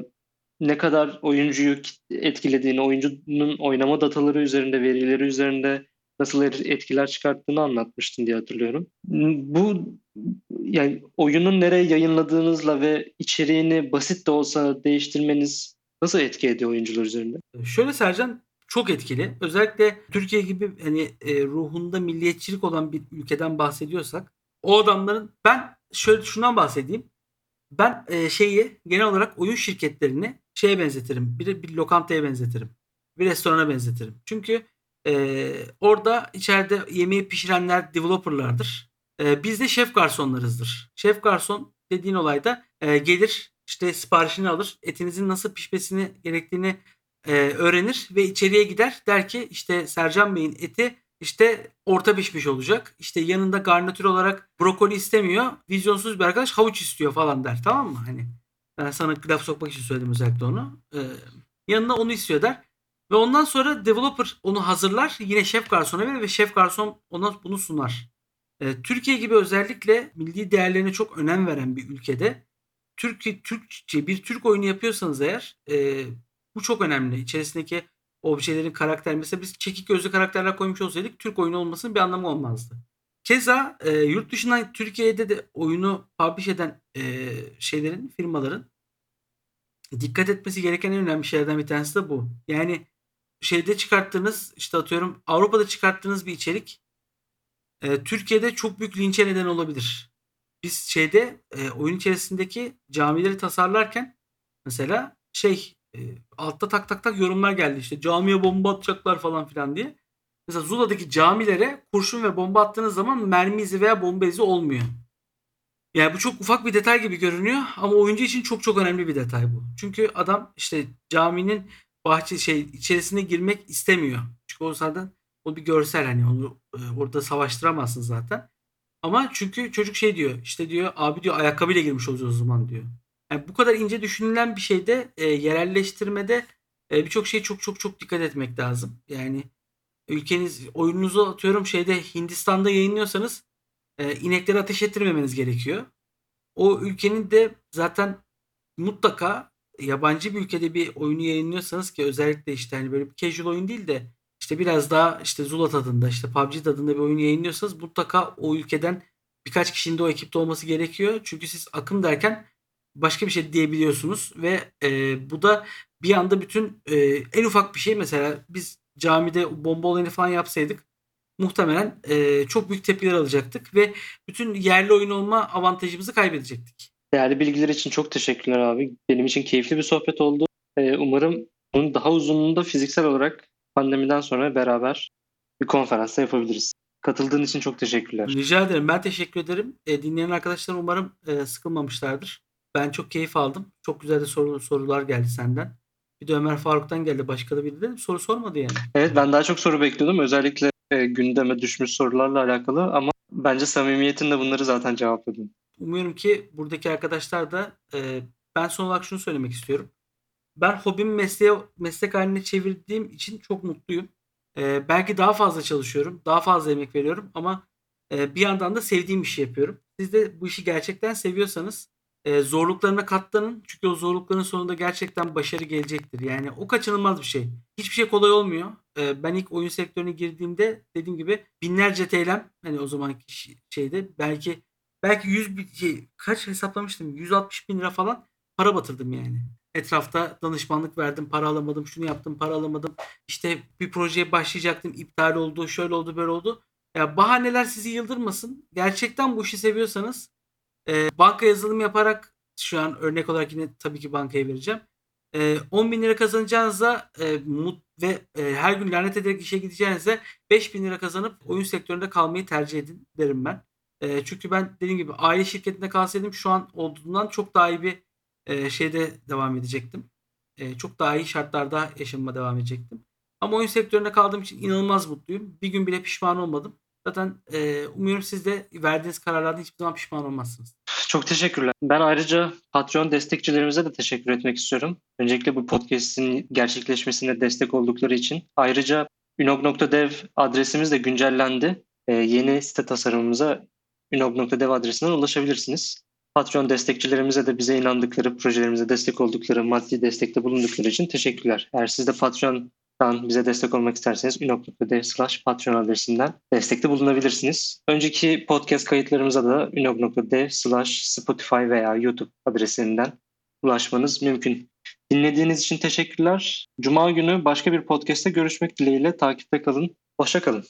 [SPEAKER 1] ne kadar oyuncuyu etkilediğini, oyuncunun oynama dataları üzerinde, verileri üzerinde nasıl er- etkiler çıkarttığını anlatmıştın diye hatırlıyorum. Bu yani oyunun nereye yayınladığınızla ve içeriğini basit de olsa değiştirmeniz nasıl etki ediyor oyuncular üzerinde?
[SPEAKER 2] Şöyle Sercan çok etkili. Özellikle Türkiye gibi hani e, ruhunda milliyetçilik olan bir ülkeden bahsediyorsak o adamların ben şöyle şundan bahsedeyim. Ben e, şeyi genel olarak oyun şirketlerini şeye benzetirim. Bir, bir lokantaya benzetirim. Bir restorana benzetirim. Çünkü e, orada içeride yemeği pişirenler developerlardır. E, biz de şef garsonlarızdır. Şef garson dediğin olayda e, gelir işte siparişini alır. Etinizin nasıl pişmesini gerektiğini e, öğrenir ve içeriye gider. Der ki işte Sercan Bey'in eti işte orta pişmiş olacak. İşte yanında garnitür olarak brokoli istemiyor. Vizyonsuz bir arkadaş havuç istiyor falan der. Tamam mı? Hani ben sana laf sokmak için söyledim özellikle onu. Ee, yanına onu istiyor der. Ve ondan sonra developer onu hazırlar. Yine şef garsona verir ve şef garson ona bunu sunar. Ee, Türkiye gibi özellikle milli değerlerine çok önem veren bir ülkede Türkiye Türkçe bir Türk oyunu yapıyorsanız eğer e, bu çok önemli. İçerisindeki objelerin karakter mesela biz çekik gözlü karakterler koymuş olsaydık Türk oyunu olmasının bir anlamı olmazdı. Keza e, yurt dışından Türkiye'de de oyunu publish eden e, şeylerin firmaların dikkat etmesi gereken en önemli şeylerden bir tanesi de bu. Yani şeyde çıkarttığınız işte atıyorum Avrupa'da çıkarttığınız bir içerik e, Türkiye'de çok büyük linçe neden olabilir. Biz şeyde e, oyun içerisindeki camileri tasarlarken mesela şey e, altta tak tak tak yorumlar geldi işte camiye bomba atacaklar falan filan diye. Mesela Zula'daki camilere kurşun ve bomba attığınız zaman mermi izi veya bomba izi olmuyor. Yani bu çok ufak bir detay gibi görünüyor ama oyuncu için çok çok önemli bir detay bu. Çünkü adam işte caminin bahçe şey içerisine girmek istemiyor. Çünkü o zaten o bir görsel hani onu Ee, orada savaştıramazsın zaten. Ama çünkü çocuk şey diyor işte diyor abi diyor ayakkabıyla girmiş olacağız o zaman diyor. Yani bu kadar ince düşünülen bir şeyde e, yerelleştirmede e, birçok şeye çok çok çok dikkat etmek lazım. Yani ülkeniz oyununuzu atıyorum şeyde Hindistan'da yayınlıyorsanız e, inekleri ateş ettirmemeniz gerekiyor. O ülkenin de zaten mutlaka yabancı bir ülkede bir oyunu yayınlıyorsanız ki özellikle işte hani böyle bir casual oyun değil de işte biraz daha işte Zula tadında işte PUBG tadında bir oyun yayınlıyorsanız mutlaka o ülkeden birkaç kişinin de o ekipte olması gerekiyor. Çünkü siz akım derken başka bir şey diyebiliyorsunuz ve e, bu da bir anda bütün e, en ufak bir şey mesela biz camide bomba olayını falan yapsaydık muhtemelen e, çok büyük tepkiler alacaktık ve bütün yerli oyun olma avantajımızı kaybedecektik.
[SPEAKER 1] Değerli bilgiler için çok teşekkürler abi. Benim için keyifli bir sohbet oldu. Ee, umarım bunun daha uzunluğunda fiziksel olarak pandemiden sonra beraber bir konferansta yapabiliriz. Katıldığın için çok teşekkürler.
[SPEAKER 2] Rica ederim. Ben teşekkür ederim. E, dinleyen arkadaşlar umarım e, sıkılmamışlardır. Ben çok keyif aldım. Çok güzel de soru, sorular geldi senden. Bir de Ömer Faruk'tan geldi. Başka da biri de soru sormadı yani.
[SPEAKER 1] Evet ben daha çok soru bekliyordum. Özellikle e, gündeme düşmüş sorularla alakalı ama bence samimiyetinle bunları zaten cevapladın.
[SPEAKER 2] Umuyorum ki buradaki arkadaşlar da e, ben son olarak şunu söylemek istiyorum. Ben hobimi mesleğe, meslek haline çevirdiğim için çok mutluyum. E, belki daha fazla çalışıyorum. Daha fazla emek veriyorum ama e, bir yandan da sevdiğim işi yapıyorum. Siz de bu işi gerçekten seviyorsanız e, zorluklarına katlanın. Çünkü o zorlukların sonunda gerçekten başarı gelecektir. Yani o kaçınılmaz bir şey. Hiçbir şey kolay olmuyor. E, ben ilk oyun sektörüne girdiğimde dediğim gibi binlerce TL'm hani o zamanki şeyde belki belki 100 bir şey kaç hesaplamıştım 160 bin lira falan para batırdım yani. Etrafta danışmanlık verdim, para alamadım, şunu yaptım, para alamadım. İşte bir projeye başlayacaktım, iptal oldu, şöyle oldu, böyle oldu. Ya bahaneler sizi yıldırmasın. Gerçekten bu işi seviyorsanız e, banka yazılım yaparak şu an örnek olarak yine tabii ki bankaya vereceğim. E, 10 bin lira kazanacağınıza e, mut ve e, her gün lanet ederek işe gideceğinize 5 bin lira kazanıp oyun sektöründe kalmayı tercih edin derim ben. E, çünkü ben dediğim gibi aile şirketinde kalsaydım şu an olduğundan çok daha iyi bir e, şeyde devam edecektim. E, çok daha iyi şartlarda yaşamama devam edecektim. Ama oyun sektöründe kaldığım için inanılmaz mutluyum. Bir gün bile pişman olmadım. Zaten e, umuyorum siz de verdiğiniz kararlarda hiçbir zaman pişman olmazsınız.
[SPEAKER 1] Çok teşekkürler. Ben ayrıca Patreon destekçilerimize de teşekkür etmek istiyorum. Öncelikle bu podcast'in gerçekleşmesine destek oldukları için. Ayrıca unog.dev adresimiz de güncellendi. Ee, yeni site tasarımımıza unog.dev adresinden ulaşabilirsiniz. Patreon destekçilerimize de bize inandıkları, projelerimize destek oldukları, maddi destekte bulundukları için teşekkürler. Eğer siz de Patreon'dan bize destek olmak isterseniz unog.dev slash patreon adresinden destekte bulunabilirsiniz. Önceki podcast kayıtlarımıza da unog.dev slash spotify veya YouTube adresinden ulaşmanız mümkün. Dinlediğiniz için teşekkürler. Cuma günü başka bir podcast'te görüşmek dileğiyle takipte kalın. Hoşça kalın.